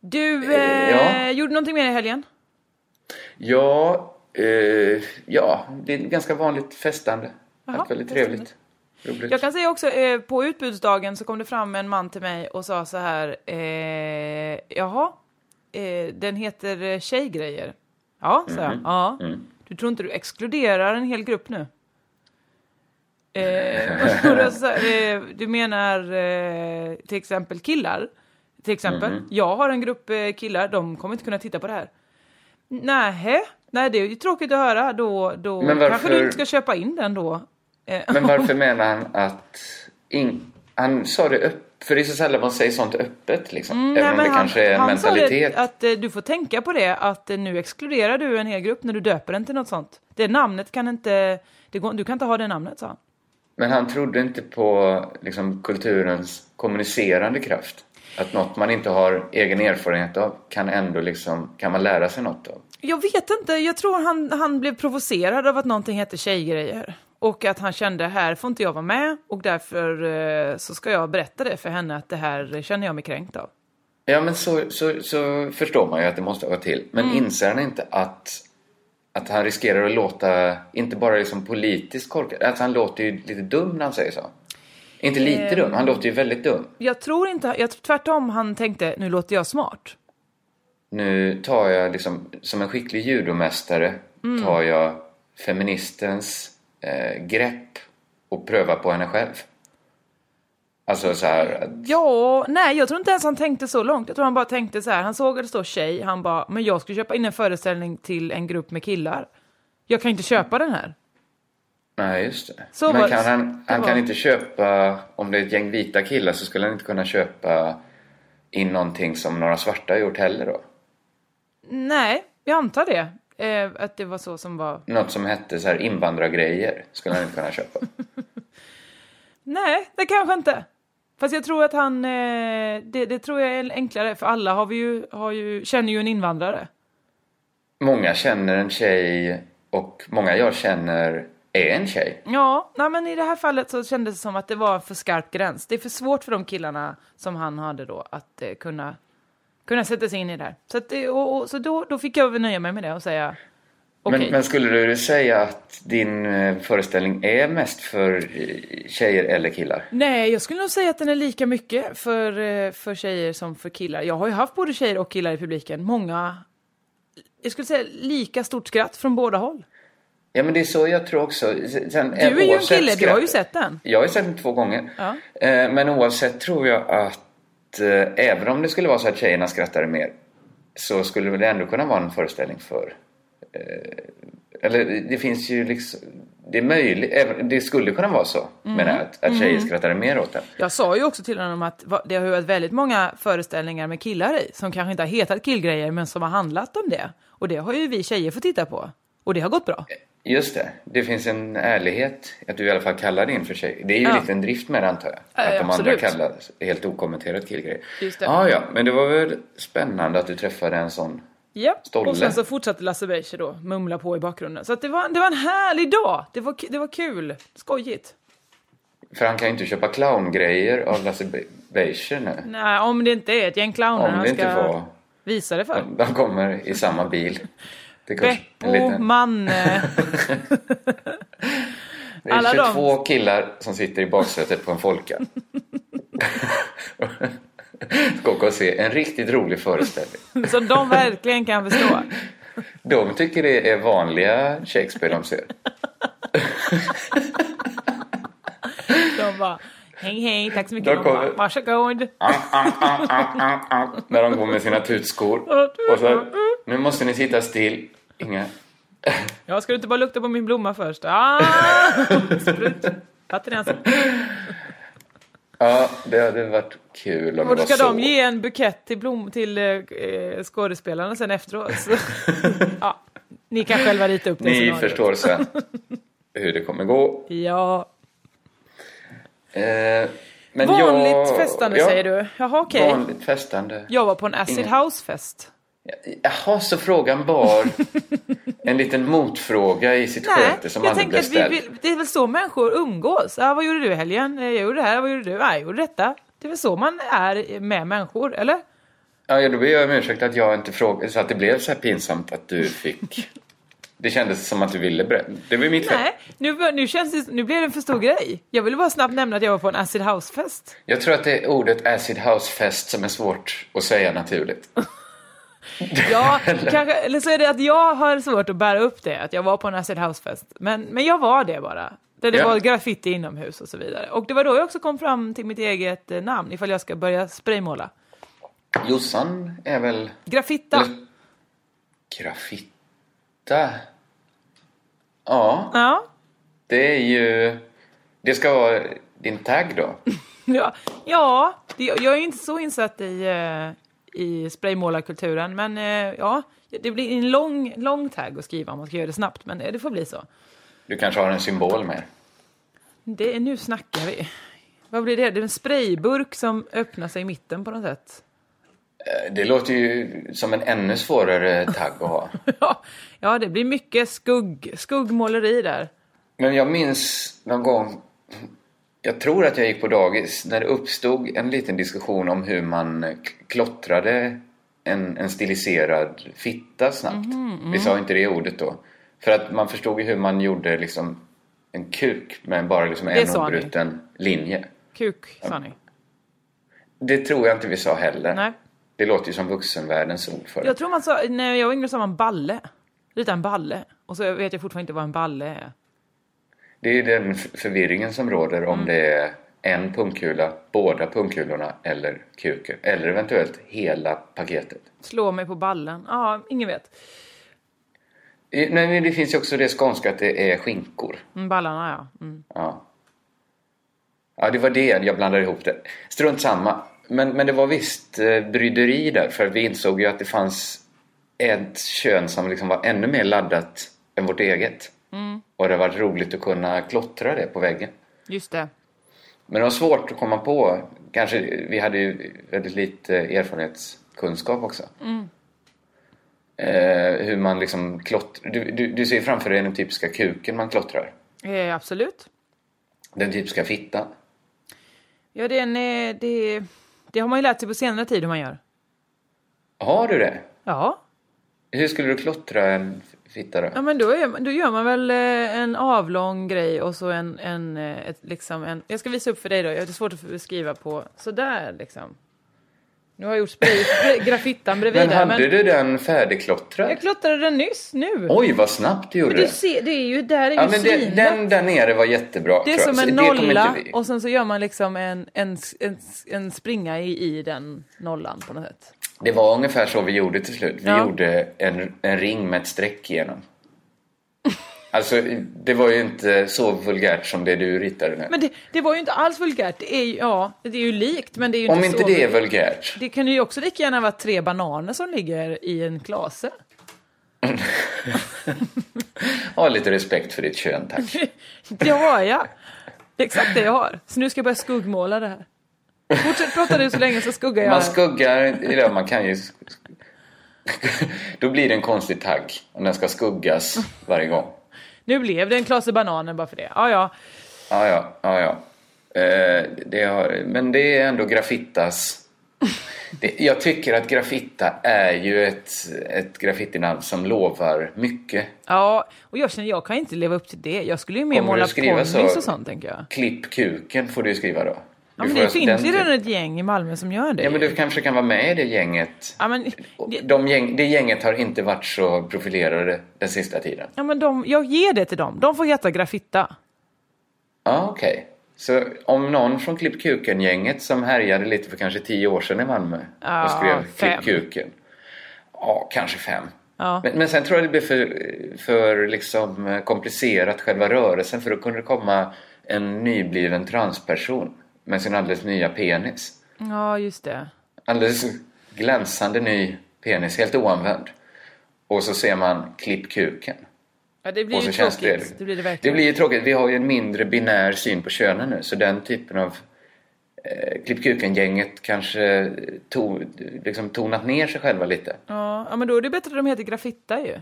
Du, Eh, eh, ja. gjorde någonting mer i helgen? Ja, eh, ja, det är ganska vanligt festande. Jaha, Allt väldigt trevligt. Roligt. Jag kan säga också, eh, på utbudsdagen så kom det fram en man till mig och sa så här, eh, jaha, eh, den heter eh, Tjejgrejer. Ja, sa jag. Ja. Du tror inte du exkluderar en hel grupp nu? Eh, sa, eh, du menar eh, till exempel killar? Till exempel, jag har en grupp eh, killar, de kommer inte kunna titta på det här. Nähä, nej det är ju tråkigt att höra, då, då Men varför- kanske du inte ska köpa in den då. Eh, Men varför menar han att... In, han sa det öppet, för det är så sällan man säger sånt öppet liksom. Mm, Även om det han, kanske är en han sa mentalitet. det, att eh, du får tänka på det, att nu exkluderar du en hel grupp när du döper den till något sånt. Det namnet kan inte, det går, du kan inte ha det namnet, sa han. Men han trodde inte på liksom, kulturens kommunicerande kraft. Att något man inte har egen erfarenhet av kan ändå liksom, kan man lära sig något av. Jag vet inte, jag tror han, han blev provocerad av att någonting hette tjejgrejer. Och att han kände, här får inte jag vara med och därför eh, så ska jag berätta det för henne att det här känner jag mig kränkt av. Ja, men så, så, så förstår man ju att det måste vara till. Men Mm. inser han inte att, att han riskerar att låta, inte bara liksom politiskt korkad, att han låter ju lite dum när han säger så. Inte lite Ehm. dum, han låter ju väldigt dum. Jag tror inte, jag tror tvärtom han tänkte, nu låter jag smart. Nu tar jag liksom, som en skicklig judomästare, Mm. tar jag feministens eh, grepp och prövar på henne själv. Alltså så här, att, Ja, nej jag tror inte ens han tänkte så långt. Jag tror han bara tänkte så här, han såg att det står tjej, han bara, men jag ska köpa in en föreställning till en grupp med killar. Jag kan inte köpa den här. nej just det. Så Men kan han, det han var- kan inte köpa, om det är ett gäng vita killar så skulle han inte kunna köpa in någonting som några svarta har gjort heller då? Nej, jag antar det. Eh, att det var så som var... Något som hette så här invandrargrejer skulle han inte kunna köpa. Nej, det kanske inte. Fast jag tror att han, eh, det, det tror jag är enklare för alla har vi ju, har ju, känner ju en invandrare. Många känner en tjej och många jag känner är en tjej. Ja, nej, men i det här fallet så kändes det som att det var en för skarp gräns. Det är för svårt för de killarna som han hade då att eh, kunna, kunna sätta sig in i det här. Så, att, det- och, och, så då, då fick jag väl nöja mig med det och säga okej. Men, men skulle du säga att din eh, föreställning är mest för eh, tjejer eller killar? Nej, jag skulle nog säga att den är lika mycket för, eh, för tjejer som för killar. Jag har ju haft både tjejer och killar i publiken. Många, jag skulle säga lika stort skratt från båda håll. Ja men det är så jag tror också. Sen, Du är ju en kille, du har ju skratt- sett den. Jag har ju sett den två gånger. Ja. Men oavsett tror jag att även om det skulle vara så att tjejerna skrattade mer så skulle det ändå kunna vara en föreställning för... eh, Eller det finns ju liksom... Det är möjligt, det skulle kunna vara så Mm. menar jag, att, att tjejer skrattade mer åt den. Jag sa ju också till honom att det har varit väldigt många föreställningar med killar i som kanske inte har hetat killgrejer men som har handlat om det. Och det har ju vi tjejer fått titta på. Och det har gått bra. Just det, det finns en ärlighet att du i alla fall kallar det in för tjej. Det är ju Ja. lite en drift med det antar jag. Ja, att de absolut. andra kallar helt okommenterat killgrejer. Just det. Ja, ja, men det var väl spännande att du träffade en sån. Ja, Stolle. och sen så fortsatte Lasse Beijer då mumla på i bakgrunden. Så det, var, det var en härlig dag. Det var, det var kul. Skojigt. För han kan ju inte köpa clowngrejer av Lasse Be- Beijer nu. Nej, om det inte är ett gäng clowner Om han ska inte var... visa det för. De kommer i samma bil. Beppo, liten... Manne. Det är alla de- 22 killar som sitter i baksätet på en Folka. Ska åka och se en riktigt rolig föreställning. som de verkligen kan förstå. De tycker det är vanliga Shakespeare de ser. De bara, hej hej, tack så mycket. Då De bara, kommer- Varsågod. När de går med sina tutskor. Och så, nu måste ni sitta still. Inga... Ja, ska du inte bara lukta på min blomma först? Ah! Sprut. Alltså? Ja, det hade varit kul om Och det var ska så. de ge en bukett till, blom, till eh, skådespelarna sen efteråt. Så, ja, ni kan själva rita upp det Ni scenariot. förstår sen hur det kommer gå. Ja. Eh, men Vanligt jag, festande ja, säger du? Jaha, okej. Vanligt festande. Jag var på en acid house-fest. Jaha, så frågan var en liten motfråga i sitt Nej, sköte som aldrig blev vi ställd. vill, det är väl så människor umgås. Ja, vad gjorde du i helgen? Jag gjorde det här, vad gjorde du? Ja, jag gjorde detta. Det är väl så man är med människor, eller? Ja, då ber jag om ursäkt att jag inte frågade så att det blev så här pinsamt att du fick... Det kändes som att du ville berätta. Det var mitt fel. Nej, nu, nu, känns det, nu blir det en för stor grej. Jag ville bara snabbt nämna att jag var på en acid house-fest. Jag tror att det är ordet acid house fest som är svårt att säga naturligt. Ja, kanske, eller så är det att jag har svårt att bära upp det, att jag var på en acid house-fest. Men, men jag var det bara. Där det Ja. var graffiti inomhus och så vidare. Och det var då jag också kom fram till mitt eget eh, namn, ifall jag ska börja spraymåla. Jossan är väl... Grafitta. Eller- Graffitta? Ja, Ja, det är ju... Det ska vara din tagg då. ja, ja det, jag är inte så insatt i, eh, i spraymålarkulturen. Men eh, ja, det blir en lång, lång tagg att skriva om man ska göra det snabbt. Men det får bli så. Du kanske har en symbol med. Det, är- nu snackar vi. Vad blir det? Det är en sprayburk som öppnar sig i mitten på något sätt. Eh, Det låter ju som en ännu svårare tagg att ha. Ja, ja, det blir mycket skugg, skuggmåleri där. Men jag minns någon gång, jag tror att jag gick på dagis, när det uppstod en liten diskussion om hur man klottrade en, en stiliserad fitta snabbt. Vi sa inte det ordet då. För att man förstod ju hur man gjorde liksom en kuk med bara liksom en obruten linje. Kuk, sa ni. Det tror jag inte vi sa heller. Nej. Det låter ju som vuxenvärldens ord för det. Jag tror man sa, när jag var yngre sa man balle. Rita en balle. Och så vet jag fortfarande inte vad en balle är. Det är ju den förvirringen som råder om det är en pungkula, båda pungkulorna eller kuken. Eller eventuellt hela paketet. Slå mig på ballen. Ja, ingen vet. I- Nej, men det finns ju också det skånska att det är skinkor. Mm, ballarna, ja. Mm. Ja. Ja, det var det. Jag blandade ihop det. Strunt samma. Men, men det var visst eh, bryderi där. För vi insåg ju att det fanns ett kön som liksom var ännu mer laddat än vårt eget. Och det har varit roligt att kunna klottra det på väggen. Just det. Men det var svårt att komma på. Kanske, vi hade ju väldigt lite erfarenhetskunskap också. Eh, hur man liksom klottrar. Du, du, du ser framför dig den typiska kuken man klottrar. Eh, absolut. Den typiska fittan. Ja, det, är en, eh, det, det har man ju lärt sig på senare tid hur man gör. Har du det? Ja. Hur skulle du klottra en fitta då? Ja men då, är, då gör man väl eh, en avlång grej och så en, en, eh, ett, liksom en... Jag ska visa upp för dig då, det är svårt att beskriva på sådär liksom. Nu har jag gjort spray, graffittan bredvid Men där, hade du den färdigklottrad? Jag klottrade den nyss, nu. Oj, vad snabbt du gjorde men du ser, det är ju, där är ju Ja, men det, den där nere var jättebra. Det är som en nolla och sen så gör man liksom en, en, en, en springa i, i den nollan på något sätt. Det var ungefär så vi gjorde till slut. Vi Ja. gjorde en, en ring med ett streck igenom. Alltså, det var ju inte så vulgärt som det du ritade nu. Men det, det var ju inte alls vulgärt. Det är ju, ja, det är ju likt men det är ju Om inte inte det är vulgärt. vulgärt. Det kan ju också lika gärna vara tre bananer som ligger i en klase. Ha lite respekt för ditt kön, tack. Det har jag. Det är exakt det jag har. Så nu ska jag börja skuggmåla det här. Fortsätt prata du så länge så skuggar jag. Man skuggar, eller man kan ju... Då blir det en konstig tagg om den ska skuggas varje gång. Nu blev det en klase bananer bara för det. Ja, ja. Ja, ja, ja, ja. Eh, det har, men det är ändå Graffittas... Det, jag tycker att Graffitta är ju ett, ett graffitinamn som lovar mycket. Ja, och jag känner jag kan inte leva upp till det. Jag skulle ju mer måla ponnys så? och sånt tänker jag. Klipp kuken får du skriva då. Ja, men det finns ju typ- redan ett gäng i Malmö som gör det. Ja, men du kanske kan vara med i det gänget. ja, men, De gäng, det gänget har inte varit så profilerade den sista tiden. ja, men de, jag ger det till dem. De får heta Graffitta. Ja, okej. Så om någon från Klipp Kuken-gänget som härjade lite för kanske tio år sedan i Malmö Ja, och skrev fem. Klipp Kuken. Ja, kanske fem. Ja. Men, men sen tror jag det blir för, för liksom komplicerat själva rörelsen för då kunde det komma en nybliven transperson med sin alldeles nya penis. Ja, just det. Alldeles glänsande ny penis, helt oanvänd. Och så ser man Klipp Kuken. Ja, det blir Och så ju känns tråkigt. det, Det blir det det verkligen. blir ju tråkigt. Vi har ju en mindre binär syn på könen nu. Så den typen av eh, Klipp Kuken-gänget kanske to, liksom tonat ner sig själva lite. Ja, ja, men då är det bättre att de heter Graffitta ju.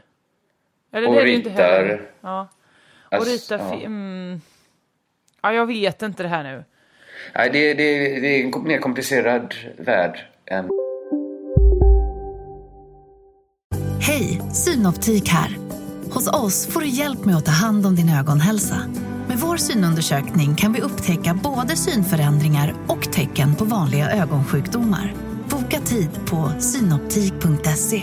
Eller Och det är det ju inte ritar- heller. Ja. Och Alltså, rita ja. film. Ja, jag vet inte det här nu. Nej, det, det, det är en mer komplicerad värld än... Hej, Synoptik här. Hos oss får du hjälp med att ta hand om din ögonhälsa. Med vår synundersökning kan vi upptäcka både synförändringar och tecken på vanliga ögonsjukdomar. Boka tid på synoptik.se.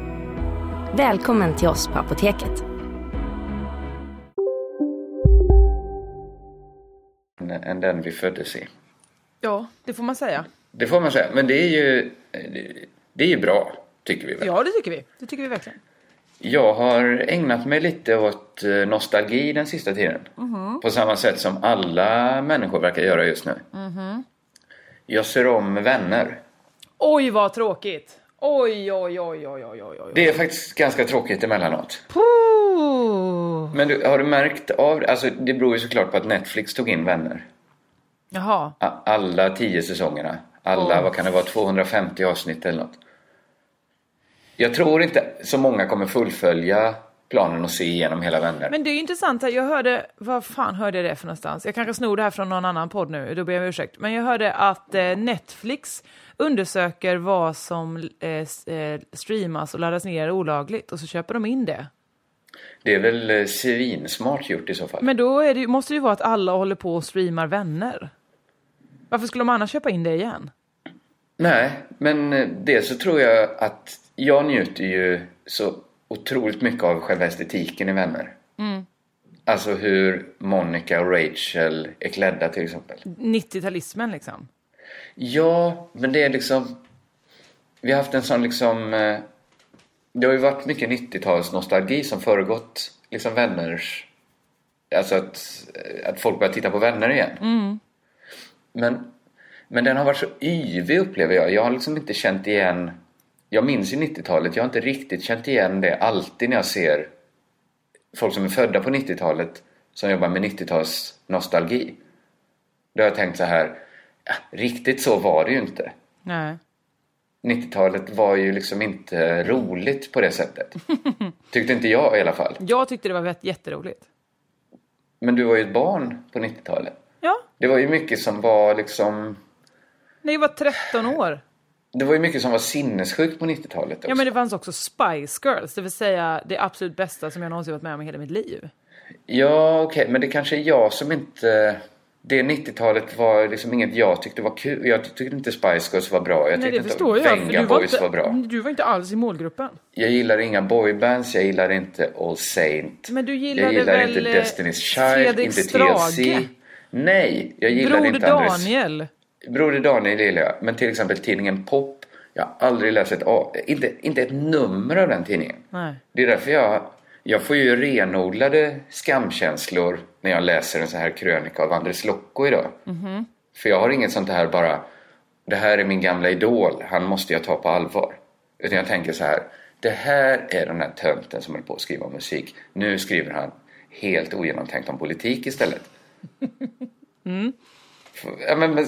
Välkommen till oss på Apoteket. än den vi föddes i. Ja, det får man säga. Det får man säga. Men det är ju, det är ju bra, tycker vi väl. Ja, det tycker vi. Det tycker vi verkligen. Jag har ägnat mig lite åt eh, nostalgi den sista tiden. Mhm. På samma sätt som alla människor verkar göra just nu. Mhm. Jag ser om vänner. Oj, vad tråkigt. Oj, oj, oj, oj, oj, oj, oj. Det är faktiskt ganska tråkigt emellanåt. Puh. Men du, har du märkt av det? Alltså det beror ju såklart på att Netflix tog in vänner. Jaha. A- Alla tio säsongerna. Alla, Oj. vad kan det vara, 250 avsnitt eller något. Jag tror inte så många kommer fullfölja planen och se igenom hela vänner. Men det är intressant, jag hörde, vad fan hörde jag det för någonstans? Jag kanske snor det här från någon annan podd nu, då ber jag om ursäkt. Men jag hörde att eh, Netflix undersöker vad som eh, eh, streamas och laddas ner olagligt och så köper de in det. Det är väl eh, svinsmart gjort i så fall. Men då det, måste det ju vara att alla håller på och streamar vänner. Varför skulle de annars köpa in det igen? Nej, men dels så tror jag att jag njuter ju så otroligt mycket av själva estetiken i Vänner. Alltså hur Monica och Rachel är klädda till exempel. 90-talismen liksom. Ja, men det är liksom... Vi har haft en sån liksom... eh, Det har ju varit mycket 90-tals nostalgi som föregått liksom vänners... Alltså att, att folk börjar titta på vänner igen. Men, men den har varit så yvig upplever jag. Jag har liksom inte känt igen... Jag minns ju 90-talet. Jag har inte riktigt känt igen det alltid när jag ser folk som är födda på 90-talet som jobbar med 90-tals nostalgi. Då har jag tänkt så här, riktigt så var det ju inte. Nej. 90-talet var ju liksom inte roligt på det sättet. Tyckte inte jag i alla fall. Jag tyckte det var jätteroligt. Men du var ju ett barn på 90-talet. Ja, Det var ju mycket som var liksom... när jag var 13 år. Det var ju mycket som var sinnessjukt på 90-talet också. Ja, men det fanns också Spice Girls, det vill säga det absolut bästa som jag någonsin varit med om i hela mitt liv. Ja, okej, men det kanske är jag som inte... Det 90-talet var liksom inget jag tyckte var kul. Jag tyckte inte Spice Girls var bra. Jag Nej, det förstår inte jag. Venga var, Boys inte, var bra. du var inte alls i målgruppen. Jag gillar inga boybands, jag gillar inte All Saint. Men du jag gillade gillar väl, inte eh, Destiny's Child, Fredrik inte Strage? TLC. Nej, jag gillar Broder inte Andres... Daniel. Broder Daniel gillar jag. Men till exempel tidningen Pop. Jag har aldrig läst ett, inte, inte ett nummer av den tidningen. Nej. Det är därför jag, jag får ju renodlade skamkänslor när jag läser en så här krönika av Andres Lokko idag. För jag har inget sånt här bara, det här är min gamla idol, han måste jag ta på allvar. Utan jag tänker så här, det här är den här tönten som håller på att skriva musik. Nu skriver han helt ogenomtänkt om politik istället. Ja, men, men,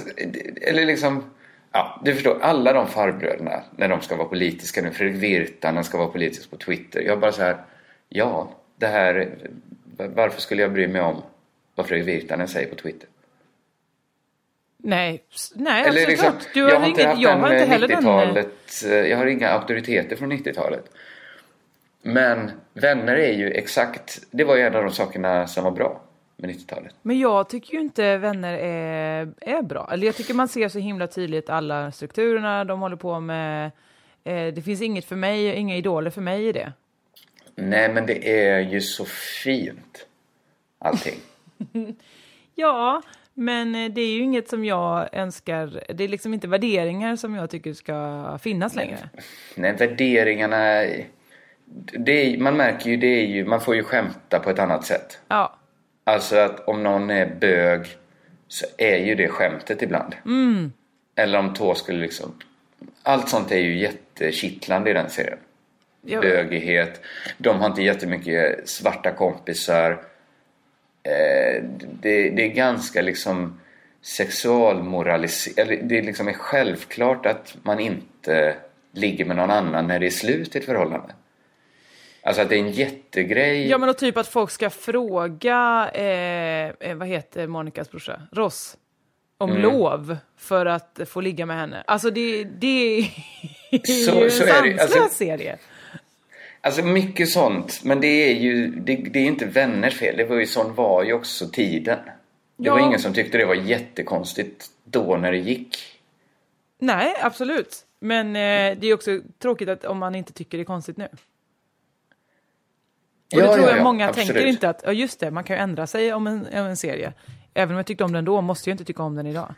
eller liksom, ja, du förstår, alla de farbröderna när de ska vara politiska nu, Fredrik Virtanen ska vara politisk på Twitter. Jag bara så här, ja, det här, varför skulle jag bry mig om vad Fredrik Virtanen säger på Twitter? Nej, nej Eller absolut. liksom, du har jag har inte ingen, haft jag har inte heller den... eh, 90-talet, eh, jag har inga auktoriteter från 90-talet. Men vänner är ju exakt, det var ju en av de sakerna som var bra med 90-talet. Men jag tycker ju inte vänner är, är bra. Eller jag tycker man ser så himla tydligt alla strukturerna de håller på med. Eh, det finns inget för mig, inga idoler för mig i det. Nej, men det är ju så fint. Allting. Ja, men eh, det är ju inget som jag önskar. Det är liksom inte värderingar som jag tycker ska finnas längre. Nej, värderingarna... Är, man märker ju, det är ju, man får ju skämta på ett annat sätt. Ja, Alltså att om någon är bög så är ju det skämtet ibland. Eller om två skulle liksom... Allt sånt är ju jättekittlande i den serien. Bögighet. De har inte jättemycket svarta kompisar. Eh, det, det är ganska liksom sexualmoraliserat. Det liksom är självklart att man inte ligger med någon annan när det är slut i ett förhållande. Alltså att det är en jättegrej. ja men och typ att folk ska fråga, eh, eh, vad heter Monikas brorsa? Ross. Om Mm. lov för att få ligga med henne. Alltså det, det är Så- ju en så är det. sanslös Alltså- serie. Alltså mycket sånt. Men det är ju det, det är inte vänners fel. Det var ju sån var ju också tiden. Det var Ja. ingen som tyckte det var jättekonstigt då när det gick. Nej, absolut. Men eh, det är också tråkigt att om man inte tycker det är konstigt nu. Och det Ja, tror ja, jag ja, många absolut. tänker inte att, ja just det, man kan ju ändra sig om en, om en serie. Även om jag tyckte om den då måste jag inte tycka om den idag.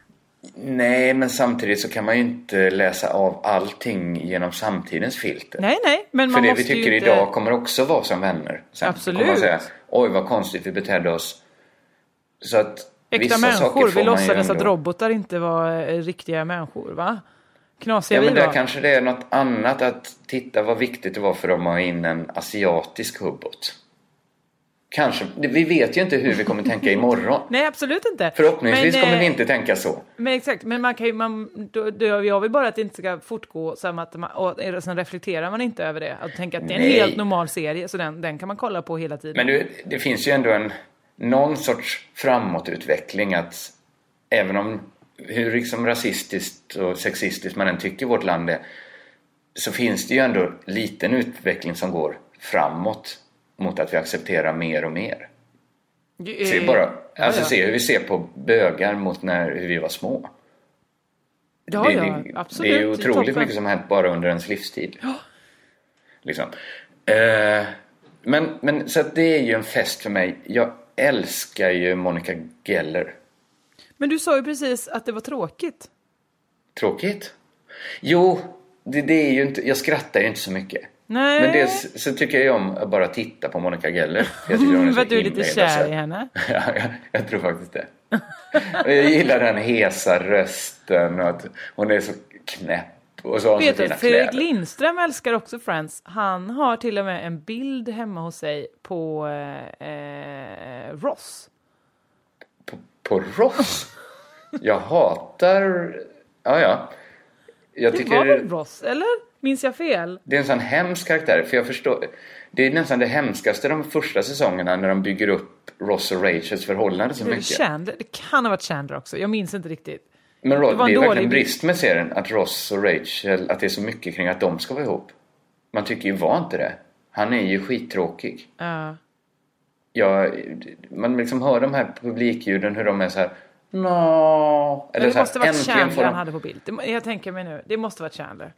Nej, men samtidigt så kan man ju inte läsa av allting genom samtidens filter. Nej, nej, men För man det vi tycker inte... idag kommer också vara som vänner. Sen Absolut. kommer man säga, oj vad konstigt vi betedde oss. Så att Äkta vissa människor, vi låtsades att robotar inte var eh, riktiga människor, va? Knasiga Ja, men där kanske det är något annat att titta vad viktigt det var för dem att ha in en asiatisk hubbot. Kanske. Vi vet ju inte hur vi kommer tänka imorgon. Nej, absolut inte. Förhoppningsvis Men, kommer eh, vi inte tänka så. Men exakt, men man kan ju, man, då, då, jag vill bara att det inte ska fortgå så att man, och sen reflekterar man inte över det. Att tänka att det är en Nej. helt normal serie, så den, den kan man kolla på hela tiden. Men du, det finns ju ändå en någon sorts framåtutveckling att även om hur liksom rasistiskt och sexistiskt man än tycker vårt land är så finns det ju ändå liten utveckling som går framåt mot att vi accepterar mer och mer. Eh, Se bara, alltså ja. se hur vi ser på bögar mot när hur vi var små. Ja, det, ja, det, absolut. det är ju otroligt toppen. mycket som har hänt bara under ens livstid. Liksom. Eh, men, men så att det är ju en fest för mig. Jag älskar ju Monica Geller. Men du sa ju precis att det var tråkigt. Tråkigt? Jo, det, det är ju inte, jag skrattar ju inte så mycket. Nej. Men dels så tycker jag om att bara titta på Monica Geller. Jag tycker hon är så För du är lite kär i henne. Ja, jag, jag tror faktiskt det. Jag gillar den hesa rösten och att hon är så knäpp och så Vet du, Fredrik. Lindström älskar också Friends. Han har till och med en bild hemma hos sig på eh, eh, Ross. På, på Ross? Jag hatar... Ja, ja. Jag Det tycker var väl Ross, eller? Minns jag fel? det är en sån hemsk karaktär. För jag förstår... Det är nästan det hemskaste de första säsongerna när de bygger upp Ross och Rachels förhållande så Det, mycket. Chandler. det kan ha varit Chandler också, jag minns inte riktigt. Men Ross, Det det, var en är dålig verkligen brist med serien att Ross och Rachel, att det är så mycket kring att de ska vara ihop. Man tycker ju var inte det. Han är ju skittråkig. Ja. Jag, man liksom hör de här publikljuden hur de är så här. Nå. Men det måste varit Chandler han hade på bild. Jag tänker mig nu, det måste varit Chandler.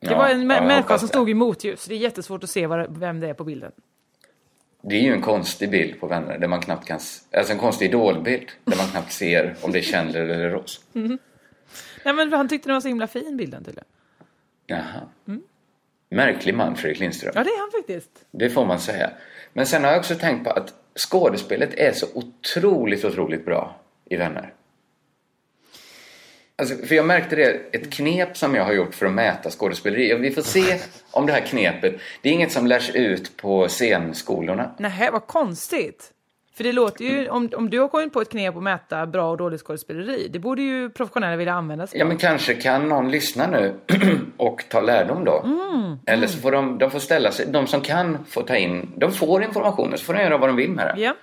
Det Ja, var en ja, människa som stod i motljus. Det är jättesvårt att se vad, vem det är på bilden. Det är ju en konstig bild på vänner där man knappt kan... Alltså en konstig idolbild där man knappt ser om det är Chandler eller Ross. Nej, men han tyckte den var så himla fin bilden tydligen. Jaha. Märklig man, Fredrik Lindström. Ja, det är han faktiskt. Det får man säga. Men sen har jag också tänkt på att skådespelet är så otroligt, otroligt bra i Vänner. Alltså, för jag märkte det, ett knep som jag har gjort för att mäta skådespeleri. Vi får se om det här knepet, det är inget som lärs ut på scenskolorna. Nej, vad konstigt. För det låter ju, om, om du har kommit på ett knep att mäta bra och dåligt skådespeleri, det borde ju professionella vilja använda sig Ja av. men kanske kan någon lyssna nu och ta lärdom då. Eller så får de, de får ställa sig, de som kan får ta in, de får informationen så får de göra vad de vill med det. Ja.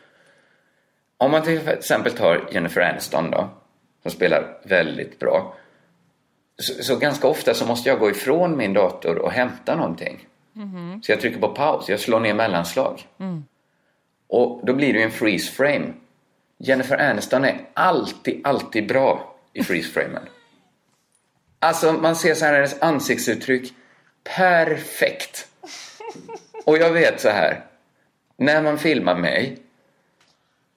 Om man till exempel tar Jennifer Aniston då, som spelar väldigt bra. Så, så ganska ofta så måste jag gå ifrån min dator och hämta någonting. Så jag trycker på paus, jag slår ner mellanslag. Och då blir det ju en freeze frame. Jennifer Aniston är alltid, alltid bra i freeze-framen. Alltså man ser så här hennes ansiktsuttryck. Perfekt! Och jag vet så här. När man filmar mig.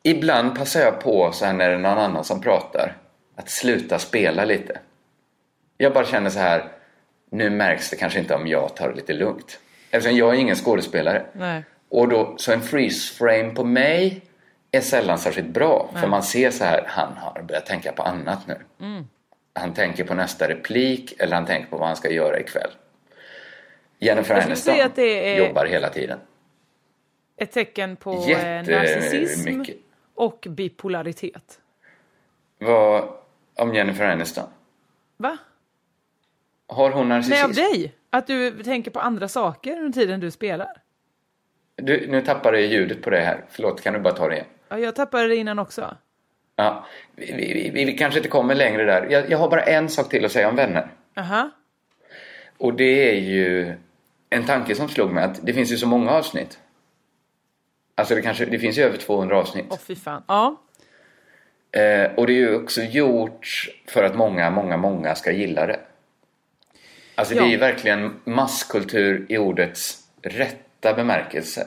Ibland passar jag på så här när det är någon annan som pratar. Att sluta spela lite. Jag bara känner så här. Nu märks det kanske inte om jag tar det lite lugnt. Eftersom jag är ingen skådespelare. Nej. Och då, så en freeze frame på mig är sällan särskilt bra. För man ser så här, han har börjat tänka på annat nu. Han tänker på nästa replik eller han tänker på vad han ska göra ikväll. Jennifer Aniston jobbar hela tiden. Ett tecken på eh, Jätte- narcissism mycket. Och bipolaritet. Vad om Jennifer Aniston? Va? Har hon narcissism? Nej, av dig? Att du tänker på andra saker under tiden du spelar? Du, nu tappade jag ljudet på det här. Förlåt, kan du bara ta det igen? Ja, jag tappade det innan också. Ja, vi, vi, vi, vi kanske inte kommer längre där. Jag, jag har bara en sak till att säga om vänner. Aha. Och det är ju en tanke som slog mig att det finns ju så många avsnitt. Alltså det, kanske, det finns ju över 200 avsnitt. Åh, fy fan. Ja. Eh, och det är ju också gjort för att många, många, många ska gilla det. Alltså det Ja. är ju verkligen masskultur i ordets rätta bemärkelse.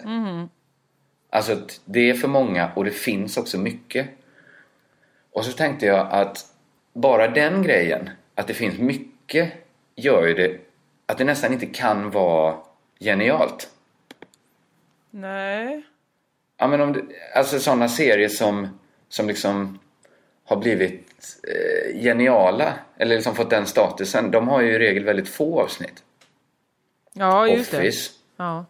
Alltså att det är för många och det finns också mycket. Och så tänkte jag att bara den grejen, att det finns mycket, gör ju det att det nästan inte kan vara genialt. Nej. Ja, men om det, alltså sådana serier som, som liksom har blivit eh, geniala eller liksom fått den statusen, de har ju i regel väldigt få avsnitt. Ja, just Office, det. Ja.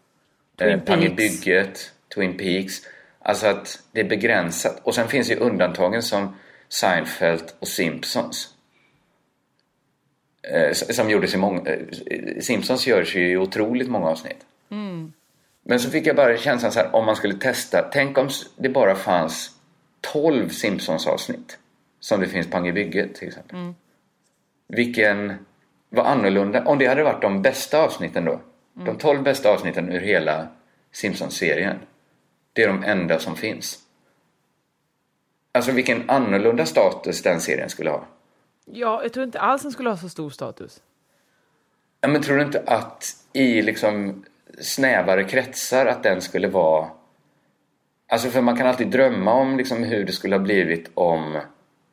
eh, Twin Pang i Peaks. bygget, Twin Peaks. Alltså att det är begränsat. Och sen finns ju undantagen som Seinfeld och Simpsons. Eh, som gjordes i många... Eh, Simpsons görs ju i otroligt många avsnitt. Men så fick jag bara känslan så här, om man skulle testa. Tänk om det bara fanns 12 Simpsons-avsnitt. Som det finns Pang i bygget till exempel. Vilken... Vad annorlunda. Om det hade varit de bästa avsnitten då. De 12 bästa avsnitten ur hela Simpsons-serien. Det är de enda som finns. Alltså vilken annorlunda status den serien skulle ha. ja, jag tror inte alls den skulle ha så stor status. Ja, men tror du inte att i liksom snävare kretsar att den skulle vara... Alltså för man kan alltid drömma om liksom hur det skulle ha blivit om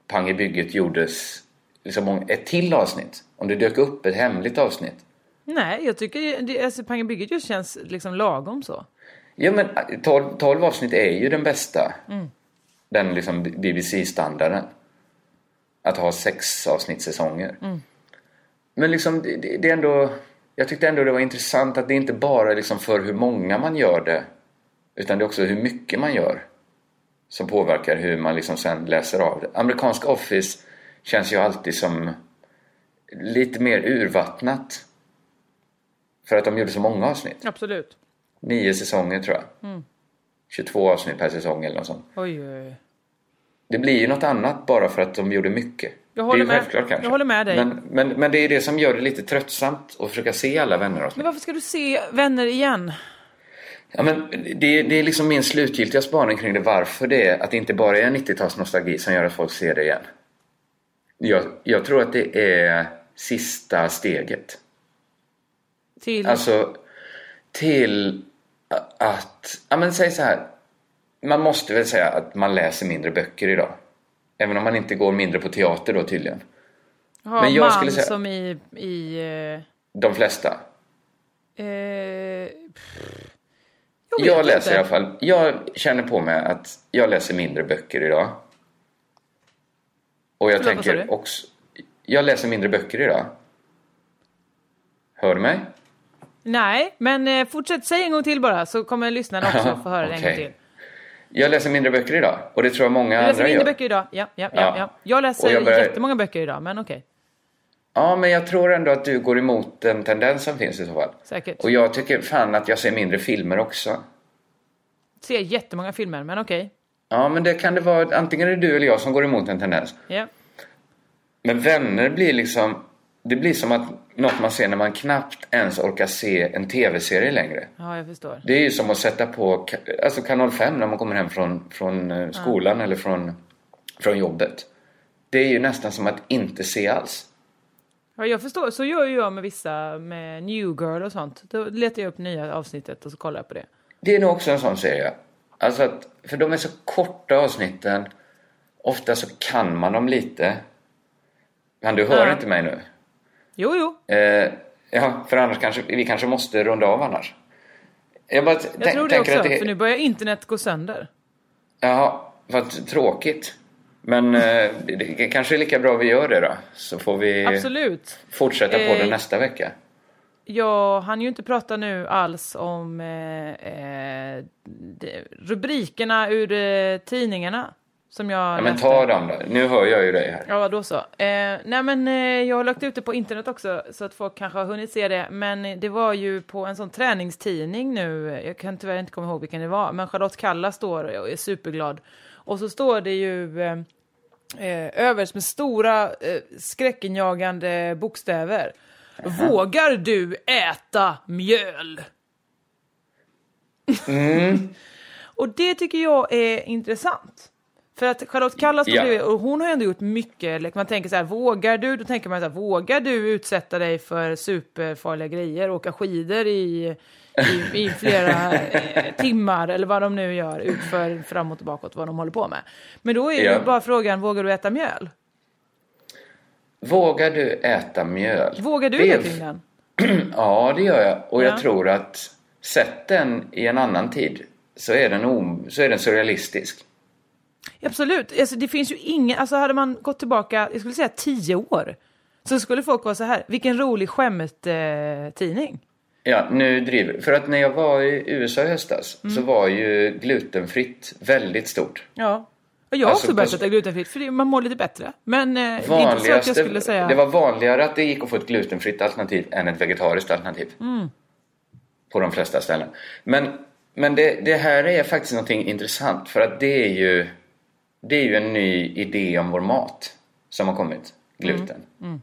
Pang i bygget gjordes liksom om ett till avsnitt. Om det dök upp ett hemligt avsnitt. Nej, jag tycker det, alltså, Pang i bygget just känns liksom lagom så. Ja men 12, 12 avsnitt är ju den bästa. Den liksom BBC-standarden. Att ha sex avsnittssäsonger. Men liksom det, det är ändå... Jag tyckte ändå det var intressant att det inte bara är liksom för hur många man gör det. Utan det är också hur mycket man gör. Som påverkar hur man liksom sen läser av det. Amerikansk Office känns ju alltid som lite mer urvattnat. För att de gjorde så många avsnitt. Absolut. Nio säsonger tror jag. 22 avsnitt per säsong eller något sånt. Oj, oj, oj. Det blir ju något annat bara för att de gjorde mycket. Jag det är håller med. Jag håller med dig. Men, men, men det är det som gör det lite tröttsamt att försöka se alla vänner Men varför ska du se Vänner igen? Ja, men det, det är liksom min slutgiltiga spaning kring det. Varför det är att det inte bara är 90-talsnostalgi som gör att folk ser det igen. Jag, jag tror att det är sista steget. Till... Alltså till att, ja men säg så här. Man måste väl säga att man läser mindre böcker idag. Även om man inte går mindre på teater då tydligen. ha men jag man skulle säga- som i... i eh, De flesta. eh, pff. jag Jag läser inte. i alla fall, jag känner på mig att jag läser mindre böcker idag. Och jag Förlåt, tänker också, jag läser mindre böcker idag. Hör du mig? Nej, men eh, fortsätt. Säg en gång till bara så kommer lyssnarna också få höra det en gång till. Jag läser mindre böcker idag och det tror jag många Jag läser andra mindre gör. böcker idag. Ja, ja, ja, Ja. ja. Jag läser jag börjar- jättemånga böcker idag, men okej. Ja, men jag tror ändå att du går emot den tendens som finns i så fall. Säkert. Och jag tycker fan att jag ser mindre filmer också. Ser jättemånga filmer, men okej. Ja, men det kan det vara, antingen är det du eller jag som går emot en tendens. Ja. Men vänner blir liksom... Det blir som att något man ser när man knappt ens orkar se en tv-serie längre. ja, jag förstår. Det är ju som att sätta på alltså kanal 5 när man kommer hem från, från eh, skolan eller från, från jobbet. Det är ju nästan som att inte se alls. Ja, jag förstår. Så gör ju jag med vissa, med New Girl och sånt. Då letar jag upp nya avsnittet och så kollar jag på det. Det är nog också en sån serie. Alltså att, för de är så korta avsnitten. Ofta så kan man dem lite. Men du hör Ja. inte mig nu? Jo, jo. Eh, ja, för annars kanske vi kanske måste runda av annars. Jag bara Jag tror det också, att det, för nu börjar internet gå sönder. Ja, vad tråkigt. Men eh, det, kanske är lika bra vi gör det då. Så får vi Absolut. fortsätta på Eh, det nästa vecka. Jag hann ju inte prata nu alls om eh, eh, rubrikerna ur eh, tidningarna. Som jag Ja, men ta dem då. Nu hör jag ju dig här. Ja, då så. Eh, nej, men eh, jag har lagt ut det på internet också, så att folk kanske har hunnit se det. Men det var ju på en sån träningstidning nu, jag kan tyvärr inte komma ihåg vilken det var, men Charlotte Kalla står och är superglad. Och så står det ju eh, eh, överst med stora eh, skräckinjagande bokstäver. Vågar du äta mjöl? och det tycker jag är intressant. För att Charlotte Kalla står Ja. bredvid och hon har ändå gjort mycket. like, Man tänker så här, vågar du? Då tänker man så här, vågar du utsätta dig för superfarliga grejer? Åka skidor i, i, i flera timmar eller vad de nu gör, utför framåt och bakåt, vad de håller på med. Men då är Ja. ju bara frågan, vågar du äta mjöl? Vågar du äta mjöl? Vågar du Det det kring den? Ja, det gör jag. Och Ja. jag tror att sätt den i en annan tid så är den, om, så är den surrealistisk. Absolut, alltså, det finns ju ingen, alltså hade man gått tillbaka, jag skulle säga tio år, så skulle folk vara så här, vilken rolig skämt-tidning. Eh, tidning. Ja, nu driver För att när jag var i USA i höstas Mm. så var ju glutenfritt väldigt stort. ja. Och jag har Alltså, också börjat äta glutenfritt, för man mår lite bättre. Men eh, det är inte så att jag skulle säga... Det var vanligare att det gick att få ett glutenfritt alternativ än ett vegetariskt alternativ. Mm. På de flesta ställen. Men, men det, det här är faktiskt någonting intressant för att det är ju det är ju en ny idé om vår mat som har kommit. Gluten. Mm.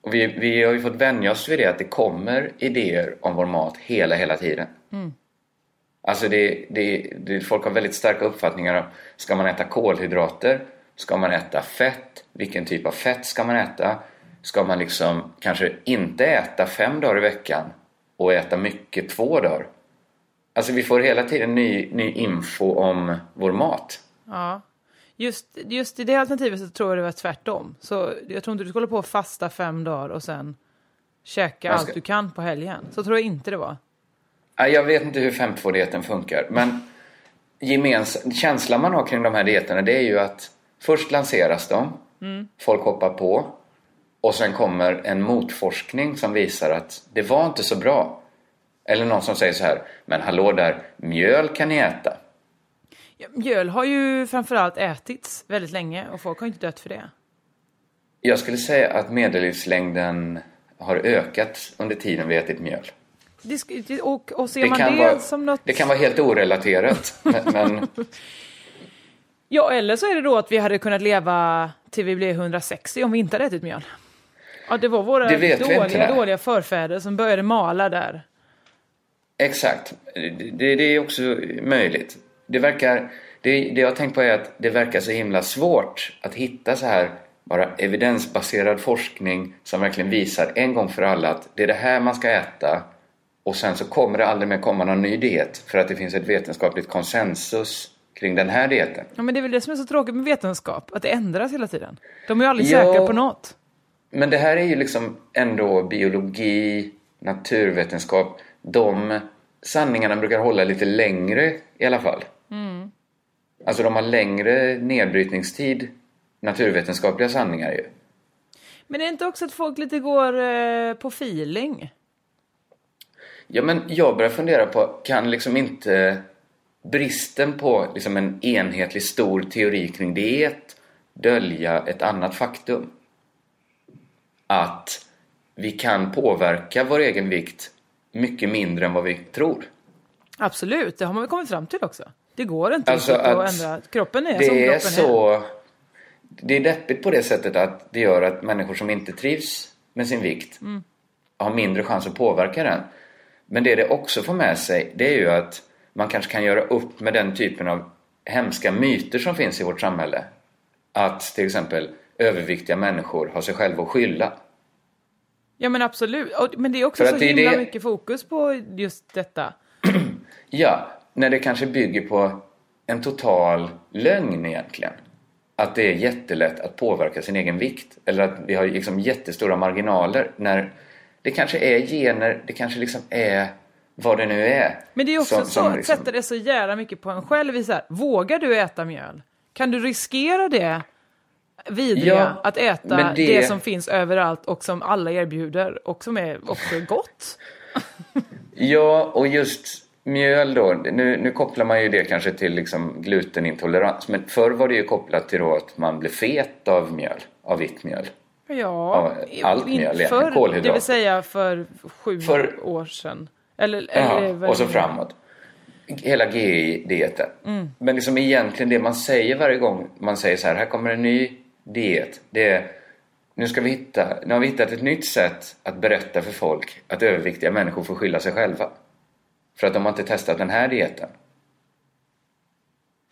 Och vi, vi har ju fått vänja oss vid det att det kommer idéer om vår mat hela, hela tiden. Mm. Alltså det, det, det, folk har väldigt starka uppfattningar om Ska man äta kolhydrater? Ska man äta fett? Vilken typ av fett ska man äta? Ska man liksom kanske inte äta fem dagar i veckan? och äta mycket två dagar. Alltså vi får hela tiden ny, ny info om vår mat. Ja. Just, just i det alternativet så tror jag det var tvärtom. Så jag tror inte du skulle på att fasta fem dagar och sen käka ska- allt du kan på helgen. Så tror jag inte det var. Jag vet inte hur 5.2-dieten funkar men gemens- känslan man har kring de här dieterna det är ju att först lanseras de, folk hoppar på och sen kommer en motforskning som visar att det var inte så bra. Eller någon som säger så här, men hallå där, mjöl kan ni äta. Ja, mjöl har ju framförallt ätits väldigt länge och folk har inte dött för det. Jag skulle säga att medellivslängden har ökat under tiden vi ätit mjöl. Det och, och ser Det man kan, det vara, som något... det kan vara helt orelaterat. men, Ja, eller så är det då att vi hade kunnat leva till vi blev 160 om vi inte hade ätit mjöl. Ja, det var våra Det dåliga, dåliga förfäder som började mala där. Exakt. Det, det är också möjligt. Det verkar... Det, det jag har tänkt på är att det verkar så himla svårt att hitta så här bara evidensbaserad forskning som verkligen visar en gång för alla att det är det här man ska äta och sen så kommer det aldrig mer komma någon ny diet för att det finns ett vetenskapligt konsensus kring den här dieten. Ja, men det är väl det som är så tråkigt med vetenskap, att det ändras hela tiden. De är ju aldrig Ja. säkra på något. Men det här är ju liksom ändå biologi, naturvetenskap. De sanningarna brukar hålla lite längre i alla fall. Alltså de har längre nedbrytningstid, naturvetenskapliga sanningar ju. Men är det inte också att folk lite går eh, på feeling? Ja men jag börjar fundera på, kan liksom inte bristen på liksom en enhetlig stor teori kring diet dölja ett annat faktum? Att vi kan påverka vår egen vikt mycket mindre än vad vi tror. Absolut, det har man väl kommit fram till också. Det går inte Alltså att, ändra. Kroppen är som Det kroppen är så... Det är deppigt på det sättet att det gör att människor som inte trivs med sin vikt har mindre chans att påverka den. Men det det också får med sig det är ju att man kanske kan göra upp med den typen av hemska myter som finns i vårt samhälle. Att till exempel överviktiga människor har sig själva att skylla. Ja men absolut, men det är också För så är himla det- mycket fokus på just detta. Ja, när det kanske bygger på en total lögn egentligen. Att det är jättelätt att påverka sin egen vikt. Eller att vi har liksom jättestora marginaler. När det kanske är gener, det kanske liksom är vad det nu är. Men det är också som- så som att liksom- sätta det så jävla mycket på en själv. Så här, vågar du äta mjöl? Kan du riskera det vidriga Ja, att äta det... det- som finns överallt och som alla erbjuder och som är också gott? Ja, och just mjöl då. Nu, nu kopplar man ju det kanske till liksom glutenintolerans. Men förr var det ju kopplat till då att man blev fet av mjöl. Av vitt mjöl. Ja, allt mjöl förr, kolhydrater. Det vill säga för sju För- år sedan. Eller, Ja, eller och så framåt. Hela GI-dieten. Mm. Men liksom egentligen det man säger varje gång man säger så här, här kommer en ny diet. Det är, nu ska vi hitta, nu har vi hittat ett nytt sätt att berätta för folk att överviktiga människor får skylla sig själva. För att de har inte testat den här dieten.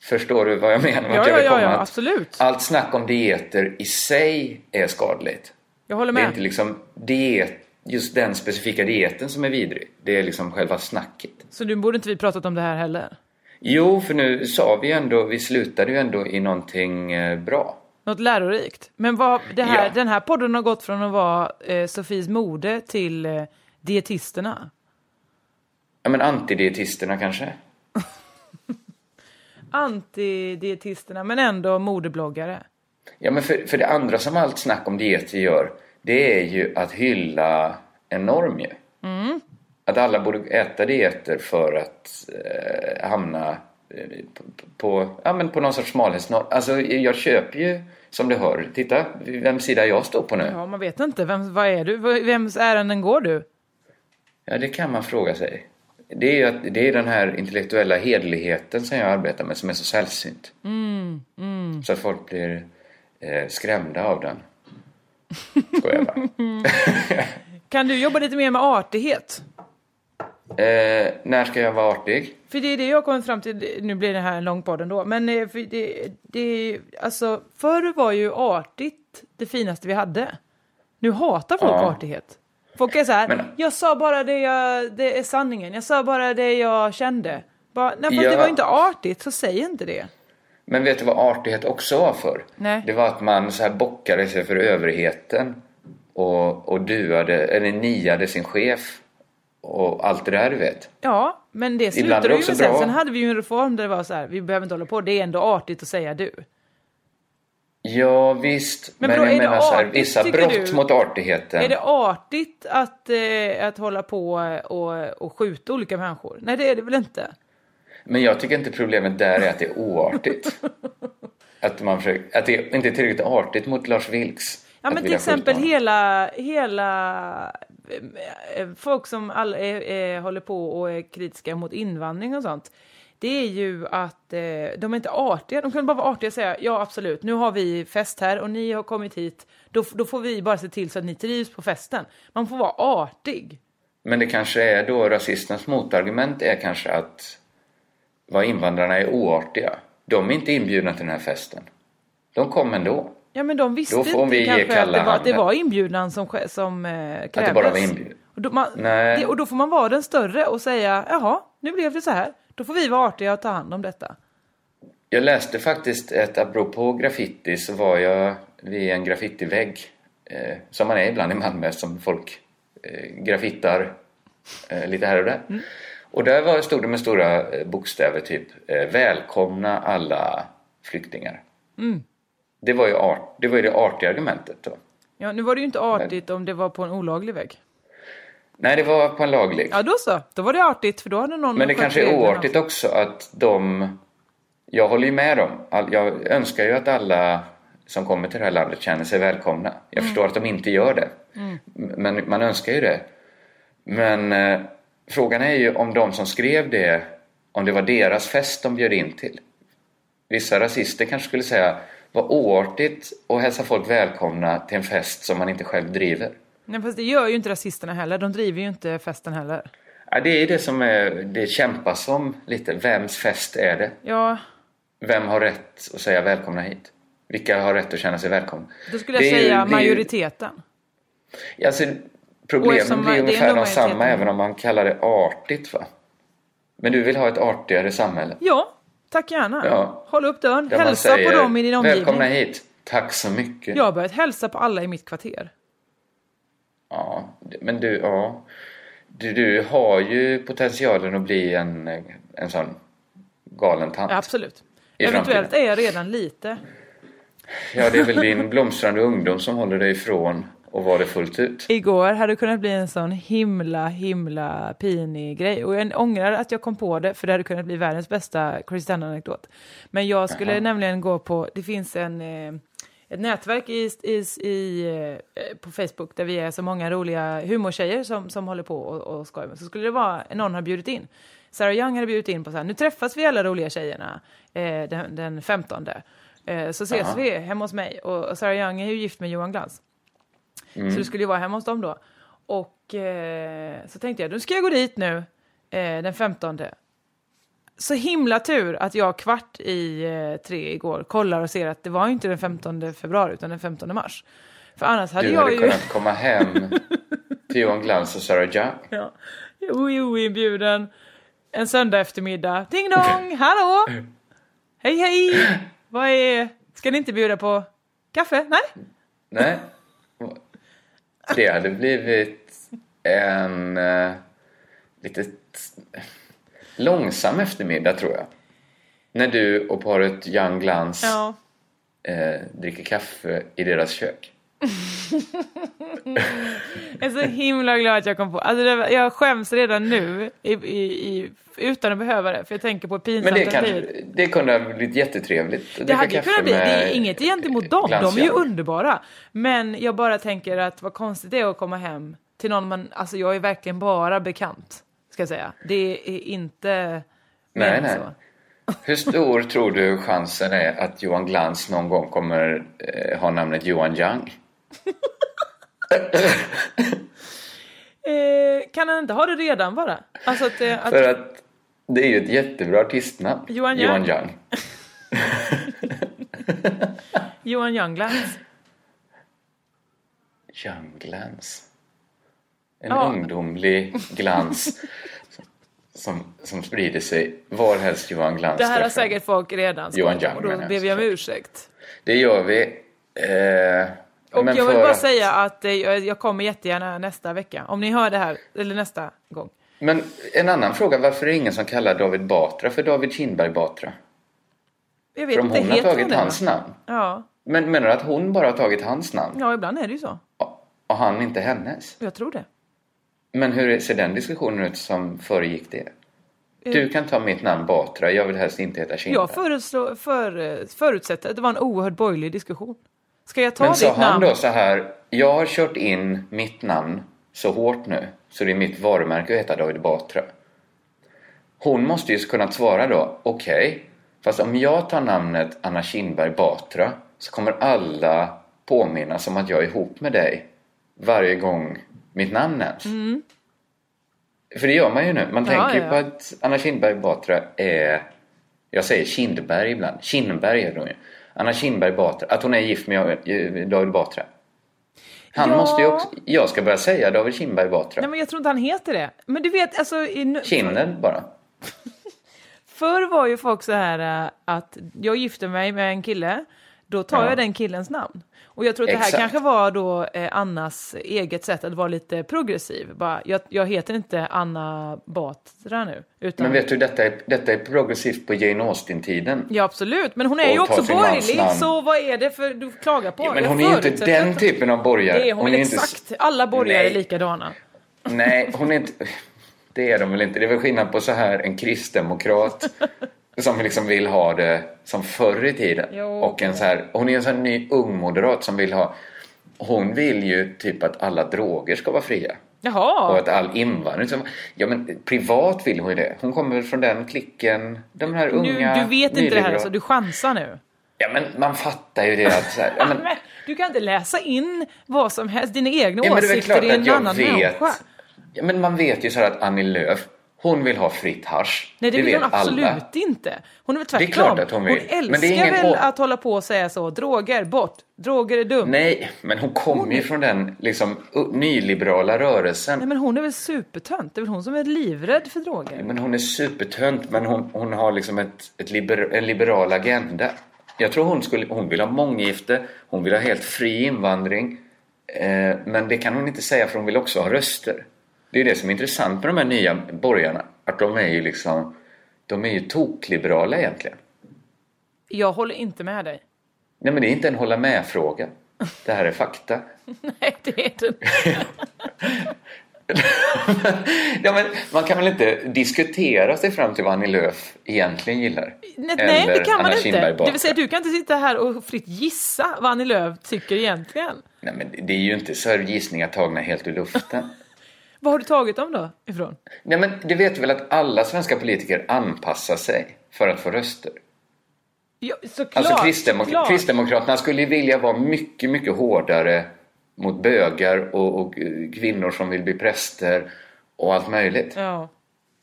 Förstår du vad jag menar? Ja, jag ja, ja, absolut. Allt snack om dieter i sig är skadligt. Jag håller Det är med. inte liksom diet, just den specifika dieten som är vidrig. Det är liksom själva snacket. Så nu borde inte vi pratat om det här heller. Jo, för nu sa vi ju ändå, vi slutade ju ändå i någonting eh, bra. Något lärorikt. Men vad, här, Ja. den här podden har gått från att vara eh, Sofies mode till eh, dietisterna. Ja, men antidietisterna kanske? Antidietisterna, men ändå modebloggare. Ja, men för, för det andra som allt snack om dieter gör, det är ju att hylla en norm ju. Att alla borde äta dieter för att eh, hamna eh, på, på, ja, men på någon sorts smalhetsnorm. Alltså, jag köper ju som du hör. Titta, vems sida jag står på nu. Ja, man vet inte. Vem, vad är du? Vems ärenden går du? Ja, det kan man fråga sig. Det är att, det är den här intellektuella hedligheten som jag arbetar med som är så sällsynt. Så att folk blir eh, skrämda av den. Skojar bara. Kan du jobba lite mer med artighet? eh, när ska jag vara artig? För det är det jag kommit fram till, nu blir det här en lång podd ändå, men eh, för det, det, alltså förr var ju artigt det finaste vi hade. Nu hatar folk Ja. artighet. Folk är så här, Men- jag sa bara det jag, det är sanningen, jag sa bara det jag kände. Bara, nej fast Ja. det var inte artigt, så säg inte det. Men vet du vad artighet också var för? Nej. Det var att man så här bockade sig för överheten och, och duade, eller niade sin chef och allt det där du vet. Ja, men det slutade ju med sen. bra. Sen hade vi ju en reform där det var så här, vi behöver inte hålla på, det är ändå artigt att säga du. Ja visst, Men men, är jag menar så här, artigt, vissa brott du? mot artigheten. Är det artigt att, eh, att hålla på och, och skjuta olika människor? Nej, det är det väl inte? Men jag tycker inte problemet där är att det är oartigt. att, man försöker, att det inte är tillräckligt artigt mot Lars Vilks. Ja, men till exempel hela, hela eh, folk som all, eh, eh, håller på och är kritiska mot invandring och sånt. Det är ju att eh, de är inte artiga. De kan bara vara artiga och säga ja absolut, nu har vi fest här och ni har kommit hit. Då, då får vi bara se till så att ni trivs på festen. Man får vara artig. Men det kanske är då rasisternas motargument är kanske att vad invandrarna är oartiga. De är inte inbjudna till den här festen. De kom ändå. Ja men de visste inte kanske att det var, att det var inbjudan som, som eh, krävdes. det bara var inbjudan. Och då, man, Nej. det, och då får man vara den större och säga jaha, nu blev det så här. Då får vi vara artiga och ta hand om detta. Jag läste faktiskt ett, apropå graffiti så var jag vid en graffitivägg eh, som man är ibland i Malmö som folk eh, graffittar eh, lite här och där. Och där var, stod det med stora eh, bokstäver typ eh, Välkomna alla flyktingar. Det, var ju art, det var ju det artiga argumentet då. Ja, nu var det ju inte artigt om det var på en olaglig väg. Nej, det var på en laglig. Ja, då så. Då var det artigt, för då hade någon Men det kanske är oartigt också att de... Jag håller ju med dem. Jag önskar ju att alla som kommer till det här landet känner sig välkomna. Jag Mm. förstår att de inte gör det. Men man önskar ju det. Men eh, frågan är ju om de som skrev det, om det var deras fest de bjöd in till. Vissa rasister kanske skulle säga vad oartigt att hälsa folk välkomna till en fest som man inte själv driver. Nej, fast det gör ju inte rasisterna heller. De driver ju inte festen heller. Ja, det är det som är, det kämpas om lite. Vems fest är det? Ja, Vem har rätt att säga välkomna hit? Vilka har rätt att känna sig välkomna? då skulle jag Det är säga är majoriteten. Alltså, Och problemen eftersom blir är ungefär de samma även om man kallar det artigt va? Men du vill ha ett artigare samhälle? Ja, tack gärna. Ja. Håll upp dörren. Hälsa säger, på dem i din omgivning. Välkomna hit! Tack så mycket! Jag har börjat hälsa på alla i mitt kvarter. Ja, men du, ja. Du, du har ju potentialen att bli en, en sån galen tant. Absolut. Eventuellt är jag redan lite. Ja, det är väl din blomstrande ungdom som håller dig ifrån och vara det fullt ut. Igår hade det kunnat bli en sån himla, himla pinig grej. Och jag ångrar att jag kom på det, för det hade kunnat bli världens bästa Christian-anekdot. Men jag skulle Jaha. nämligen gå på, det finns en, eh, ett nätverk i, i, i, eh, på Facebook där vi är så många roliga humortjejer som, som håller på och, och skojar med. Så skulle det vara, någon har bjudit in. Sarah Young hade bjudit in på så här, nu träffas vi alla roliga tjejerna eh, den, den 15. Eh, så ses Jaha. vi hemma hos mig. Och, och Sarah Young är ju gift med Johan Glans. Så det skulle ju vara hemma hos dem då. Och eh, så tänkte jag, nu ska jag gå dit nu eh, den 15. Så himla tur att jag kvart i eh, tre igår kollar och ser att det var inte den 15 februari utan den 15 mars. För annars hade Du jag hade ju... kunnat komma hem till Johan Glans och Sarah Young. ja, oinbjuden en söndag eftermiddag. Ding dong, hallå! Hej hej! Vad är... Ska ni inte bjuda på kaffe? Nej? Nej. Det hade blivit en eh, lite långsam eftermiddag tror jag. När du och paret Young Glans Ja. eh, dricker kaffe i deras kök. Jag är så himla glad att jag kom på. Alltså det, jag skäms redan nu i, i, i, utan att behöva det. För jag tänker på pinsamt Men det, blivit. det kunde ha blivit jättetrevligt. Det hade kunnat bli. Det är inget egentligen mot dem. De är ju underbara. Men jag bara tänker att vad konstigt det är att komma hem till någon man... Alltså jag är verkligen bara bekant. Ska jag säga. Det är inte... Nej, nej. Så. Hur stor tror du chansen är att Johan Glans någon gång kommer eh, ha namnet Johan Young? Eh, kan han inte ha det redan bara? Alltså att, eh, att För att det är ju ett jättebra artistnamn. Johan Johan Young. Young. Johan Younglands. Young Glans. En Ja. ungdomlig glans som, som sprider sig varhelst Johan Glans Det här har säkert folk redan Johan Young och då ber vi om ursäkt. Det gör vi. Eh, Och jag vill bara att- säga att eh, jag kommer jättegärna nästa vecka. Om ni hör det här, eller nästa gång. Men en annan fråga, varför är det ingen som kallar David Batra för David Kindberg Batra? Jag vet För om inte, hon har tagit det, hans namn. Ja. Men menar du att hon bara har tagit hans namn ja, ibland är det ju så. och han inte hennes? Jag tror det. Men hur ser den diskussionen ut som föregick det? Eh. Du kan ta mitt namn Batra, jag vill helst inte heta Kindberg. Jag för, förutsätter att det var en oerhört borgerlig diskussion. Ska jag ta Men ditt sa han namn? då så här, jag har kört in mitt namn så hårt nu så det är mitt varumärke att heta David Batra. Hon måste ju kunna svara då, okej, fast om jag tar namnet Anna Kinberg Batra så kommer alla påminnas om att jag är ihop med dig varje gång mitt namn nämns. För det gör man ju nu. Man Mm. Ja, tänker ju ja, på att Anna Kinberg Batra är, jag säger Kindberg ibland, Kinberg är hon ju. Anna Kinberg Batra, att hon är gift med David Batra. Han Ja. måste ju också, jag ska börja säga David Kindberg Batra. Nej, men jag tror inte han heter det. Men du vet, alltså... I, Kinden bara. Förr var ju folk så här äh, att jag gifter mig med en kille, då tar Ja. jag den killens namn. Och jag tror att det här Exakt. kanske var då eh, Annas eget sätt att vara lite progressiv. Bara, jag, jag heter inte Anna Batra nu. Utan, Men vet du, detta är, detta är progressivt på Jane Austen-tiden. Ja, absolut. Men hon är ju Och också borgerlig, så vad är det för du klagar på? Ja, men hon är ju inte den att- typen av borgare. Det är hon, väl är inte- exakt. Alla borgare Nej. är likadana. Nej, hon är inte... Det är de väl inte. Det är väl skillnad på så här en kristdemokrat som liksom vill ha det som förr i tiden. Jo. Och en så här... Hon är en sån här ny ung moderat som vill ha... Hon vill ju typ att alla droger ska vara fria. Och Jaha. att all invandring vara... Ja, men privat vill hon ju det. Hon kommer från den klicken. De här Nu, unga... du vet inte det här, alltså, du chansar nu. Ja, men man fattar ju det att så här, ja, men, Men, du kan inte läsa in vad som helst, dina egna Ja, åsikter i en annan vet. människa. Ja, men man vet ju så här att Annie Lööf, hon vill ha fritt hasch. Nej, det vill vet hon absolut alla. inte. Hon är väl är tvärtom. klart att hon vill. Hon Men det är älskar ingen väl att hålla på och säga så. Droger, bort. Droger är dumt. Nej. Nej, men hon kommer ju från den liksom, nyliberala rörelsen. men hon är väl supertönt. Det är väl hon som är livrädd för droger. Men hon är supertönt, men hon, hon har liksom ett, ett liber, en liberal agenda. Jag tror hon, skulle, hon vill ha månggifte, hon vill ha helt fri invandring. Eh, men det kan hon inte säga för hon vill också ha röster. Det är det som är intressant med de här nya borgarna. Att de är ju liksom, de är ju tokliberala egentligen. Jag håller inte med dig. Nej men det är inte en hålla med-fråga. Det här är fakta. Nej, det är det inte. ja, men man kan väl inte diskutera sig fram till vad Annie Lööf egentligen gillar? Nej, nej, det kan man inte. Det vill säga, du kan inte sitta här och fritt gissa vad Annie Lööf tycker egentligen. Nej, men det är ju inte så här gissningar tagna helt ur luften. Vad har du tagit dem då ifrån? Nej, men du vet väl att alla svenska politiker anpassar sig för att få röster? Ja, såklart. Alltså kristdemok- såklart. Kristdemokraterna skulle vilja vara mycket, mycket hårdare mot bögar och, och kvinnor som vill bli präster och allt möjligt. Ja.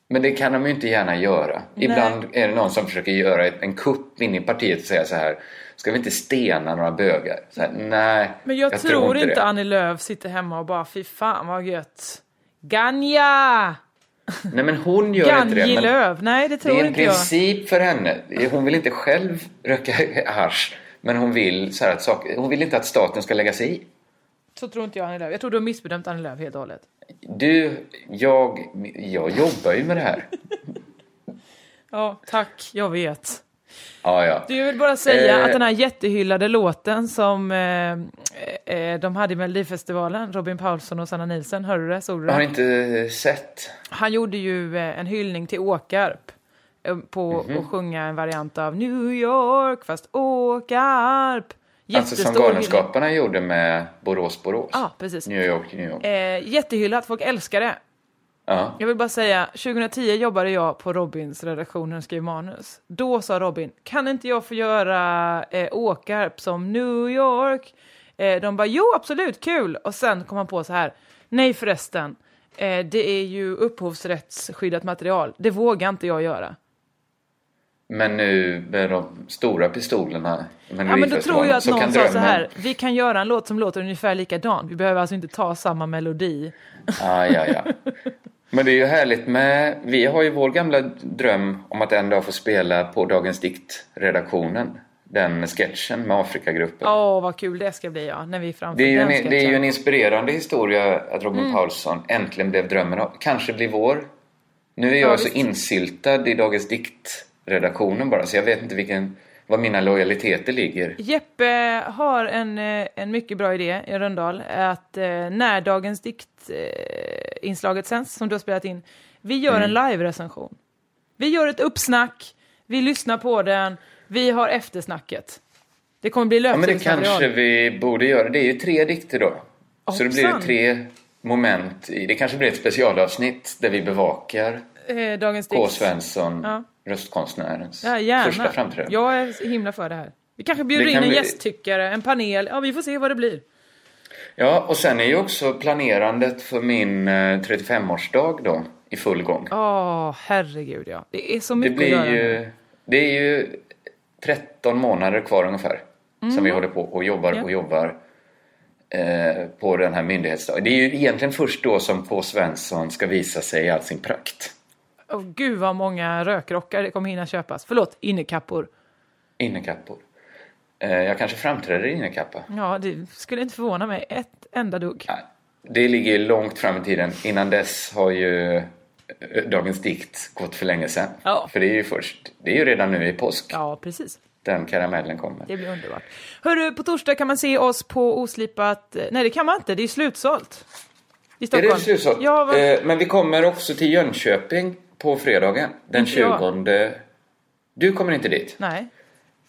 Men det kan de ju inte gärna göra. Ibland är det någon som försöker göra en kupp in i partiet och säga så här Ska vi inte stena några bögar? Här, nej, Men jag, tror, inte det. Annie Lööf sitter hemma och bara fy fan vad gött. Ganja! Nej men hon gör inte det. Ganji Lööf. Nej, det det tror är en inte jag. princip för henne. Hon vill inte själv röka hasch. Men hon vill, så att saker, hon vill inte att staten ska lägga sig i. Så tror inte jag Annie Lööf. Jag tror du har missbedömt Annie Lööf helt och hållet. Du, jag, jag jobbar ju med det här. Ja, tack. Jag vet. Ja, ja. Du, vill bara säga Eh. att den här jättehyllade låten som eh, eh, de hade i Melodifestivalen, Robin Paulsson och Sanna Nielsen, hörde du det? Såg du Jag har det? inte sett. Han gjorde ju eh, en hyllning till Åkarp eh, på Mhm. att sjunga en variant av New York, fast Åkarp. Alltså som. Galenskaparna gjorde med Borås, Borås. Ja, precis. New York, New York. Eh, jättehyllat, folk älskar det. Ja. Jag vill bara säga, 2010 jobbade jag på Robins redaktion jag skrev manus. Då sa Robin, kan inte jag få göra eh, Åkarp som New York? Eh, de bara, jo absolut, kul! Och sen kom han på så här, nej förresten, eh, det är ju upphovsrättsskyddat material, det vågar inte jag göra. Men nu med de stora pistolerna i Ja men då tror jag att någon sa så här, vi kan göra en låt som låter ungefär likadant. Vi behöver alltså inte ta samma melodi. Ah, ja, ja. Men det är ju härligt med... Vi har ju vår gamla dröm om att en dag få spela på Dagens Dikt-redaktionen. Den sketchen med Afrikagruppen. Åh vad kul det ska bli ja, när vi framför Det är, den en, det är ju en inspirerande historia att Robin Mm. Paulsson äntligen blev drömmen av. Kanske blir vår. Nu är jag Ja, så visst. insyltad i Dagens Dikt-redaktionen bara så jag vet inte vilken, var mina lojaliteter ligger. Jeppe har en, eh, en mycket bra idé i Rönndahl. Att eh, när Dagens Dikt-inslaget sänds, som du har spelat in, vi gör Mm. en live-recension. Vi gör ett uppsnack, vi lyssnar på den, vi har eftersnacket. Det kommer bli Ja, men det löpsedelsmaterial. kanske vi borde göra. Det är ju tre dikter då. Så det blir Hoppsan. tre moment i. Det kanske blir ett specialavsnitt där vi bevakar Eh, Dagens K. Svensson, Ja. Röstkonstnärens Ja, gärna. första framträdande. Jag är himla för det här. Vi kanske bjuder Det in kan en bli- gästtyckare, en panel. Ja, vi får se vad det blir. Ja, och sen är ju också planerandet för min eh, 35-årsdag då i full gång. Åh, herregud ja. Det är så Det mycket att blir göra. ju... Det är ju 13 månader kvar ungefär. Som vi håller på och jobbar Mm. Ja. och jobbar eh, på den här myndighetsdagen. Det är ju egentligen först då som K. Svensson ska visa sig i all sin prakt. Åh, gud vad många rökrockar det kommer hinna köpas. Förlåt, innekappor. Innekappor. Eh, jag kanske framträder i innekappa. Ja, det skulle inte förvåna mig ett enda dugg. Nej, Det ligger långt fram i tiden. Innan dess har ju eh, Dagens Dikt gått för länge sedan. Ja. För det är ju först, det är ju redan nu i påsk Ja, precis. den karamellen kommer. Det blir underbart. Hörru, på torsdag kan man se oss på Oslipat... Nej, det kan man inte. Det är slutsålt. I Är Stockholm. det slutsålt? Ja, vad... eh, men vi kommer också till Jönköping på fredagen. Den Inte jag. 20. Du kommer inte dit. Nej.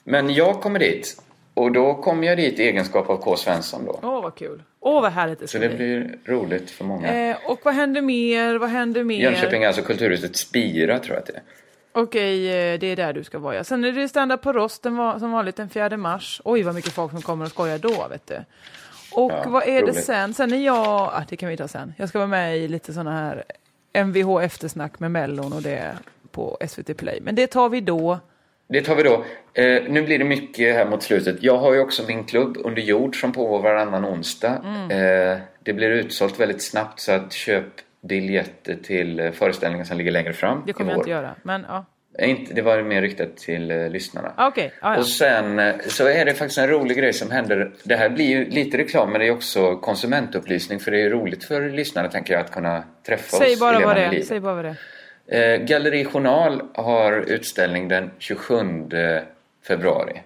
Men jag kommer dit. Och då kommer jag dit i egenskap av K. Svensson då. Åh, vad kul. Åh, vad härligt det Så ska det bli. blir roligt för många. Eh, och vad händer mer? Vad händer mer? Jönköping är alltså Kulturhuset Spira tror jag att det är. Okej, eh, det är där du ska vara. ja. Sen är det stand på Rosten som vanligt den 4 mars. Oj, vad mycket folk som kommer och skojar då, vet du. Och Ja, vad är det roligt. sen? Sen är jag... Ah, det kan vi ta sen. Jag ska vara med i lite såna här MVH eftersnack med Mellon och det på SVT Play. Men det tar vi då. Det tar vi då. Eh, nu blir det mycket här mot slutet. Jag har ju också min klubb Under jord som pågår varannan onsdag. Mm. Eh, det blir utsålt väldigt snabbt så att köp biljetter till eh, föreställningen som ligger längre fram Det kommer jag inte göra. Men ja, Inte, det var mer riktat till eh, lyssnarna. ah, okej. Ah, ja. Och sen eh, så är det faktiskt en rolig grej som händer. Det här blir ju lite reklam men det är också konsumentupplysning för det är roligt för lyssnarna tänker jag att kunna träffa Säg oss bara i vad det är. Säg bara vad det är. Eh, Galleri Journal har utställning den 27 februari.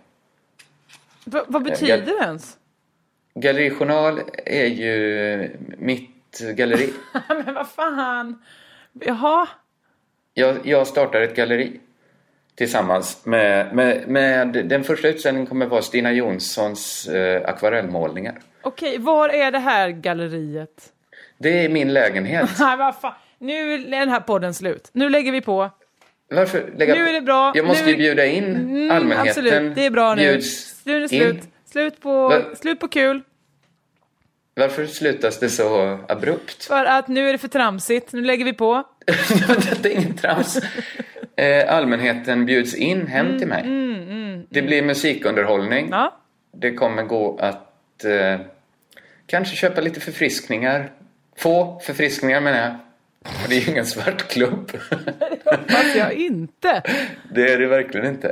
Va, vad betyder det ens? Galleri Journal är ju mitt galleri. Men vad fan. Jaha. Jag, jag startar ett galleri tillsammans med, med, med... Den första utställningen kommer vara Stina Jonssons eh, akvarellmålningar. Okej, var är det här galleriet? Det är min lägenhet. Nej, vad fan. Nu är den här podden slut. Nu lägger vi på. Varför lägga Nu på? är det bra. Jag måste Nu- ju bjuda in Mm, allmänheten. Absolut, det är bra nu. Bjuds Nu är det slut. in. Slut på, slut på kul. Varför slutas det så abrupt? För att nu är det för tramsigt. Nu lägger vi på. det är inget trams. Eh, allmänheten bjuds in hem till mig. det blir musikunderhållning. Mm, Ja. Det kommer gå att eh, kanske köpa lite förfriskningar. Få förfriskningar menar jag. Det är ju ingen svart klubb. Fast jag inte. det är det verkligen inte.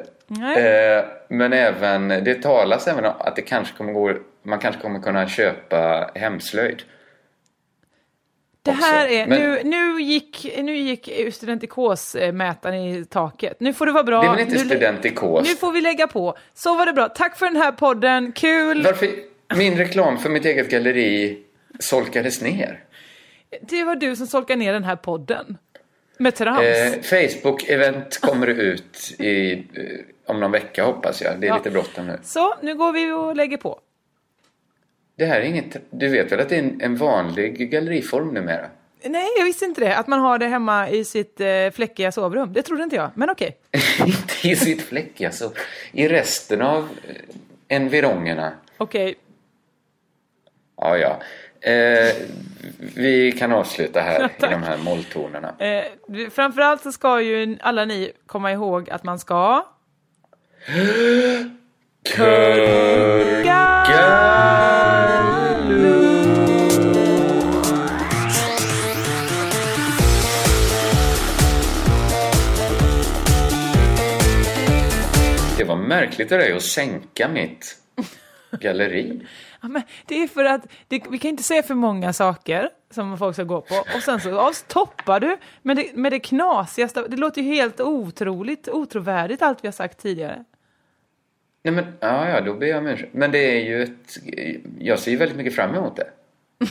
Eh, men även, det talas även om att det kanske kommer gå, man kanske kommer kunna köpa hemslöjd. Det här också. är, Men- nu, nu gick, nu gick studentikosmätaren i taket. Nu får det vara bra. Det är väl inte nu, studentikos? Nu får vi lägga på. Så var det bra. Tack för den här podden. Kul. Varför min reklam för mitt eget galleri solkades ner? Det var du som solkade ner den här podden. Med trams. Eh, Facebook-event kommer ut i, eh, om någon vecka hoppas jag. Det är Ja. lite bråttom nu. Så, nu går vi och lägger på. Det här är inget... Du vet väl att det är en, en vanlig galleriform numera? Nej, jag visste inte det. Att man har det hemma i sitt eh, fläckiga sovrum. Det trodde inte jag, men okej. Inte i sitt fläck alltså. I resten av eh, environgerna. Okej. Ja, ja. Eh, vi kan avsluta här i de här molltonerna. Eh, framförallt så ska ju alla ni komma ihåg att man ska... Det märkligt av dig att sänka mitt galleri. Ja, men det är för att det, vi kan inte säga för många saker som folk ska gå på och sen så toppar du med det, med det knasigaste. Det låter ju helt otroligt, otrovärdigt allt vi har sagt tidigare. Nej men, ja, ja, då ber jag om ursäkt. Men det är ju ett... Jag ser ju väldigt mycket fram emot det.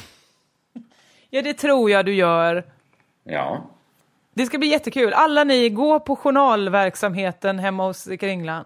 Ja, det tror jag du gör. Ja. Det ska bli jättekul. Alla ni, gå på journalverksamheten hemma hos Kringlan.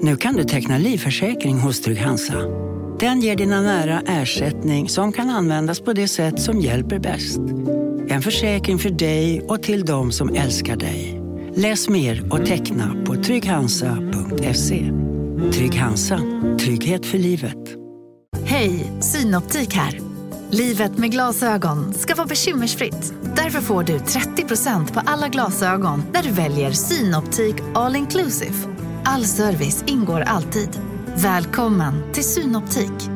Nu kan du teckna livförsäkring hos Trygg-Hansa. Den ger dina nära ersättning som kan användas på det sätt som hjälper bäst. En försäkring för dig och till de som älskar dig. Läs mer och teckna på trygghansa.se. Trygg Hansa. Trygghet för livet. Hej, Synoptik här. Livet med glasögon ska vara bekymmersfritt. Därför får du 30% på alla glasögon när du väljer Synoptik All Inclusive. All service ingår alltid. Välkommen till Synoptik.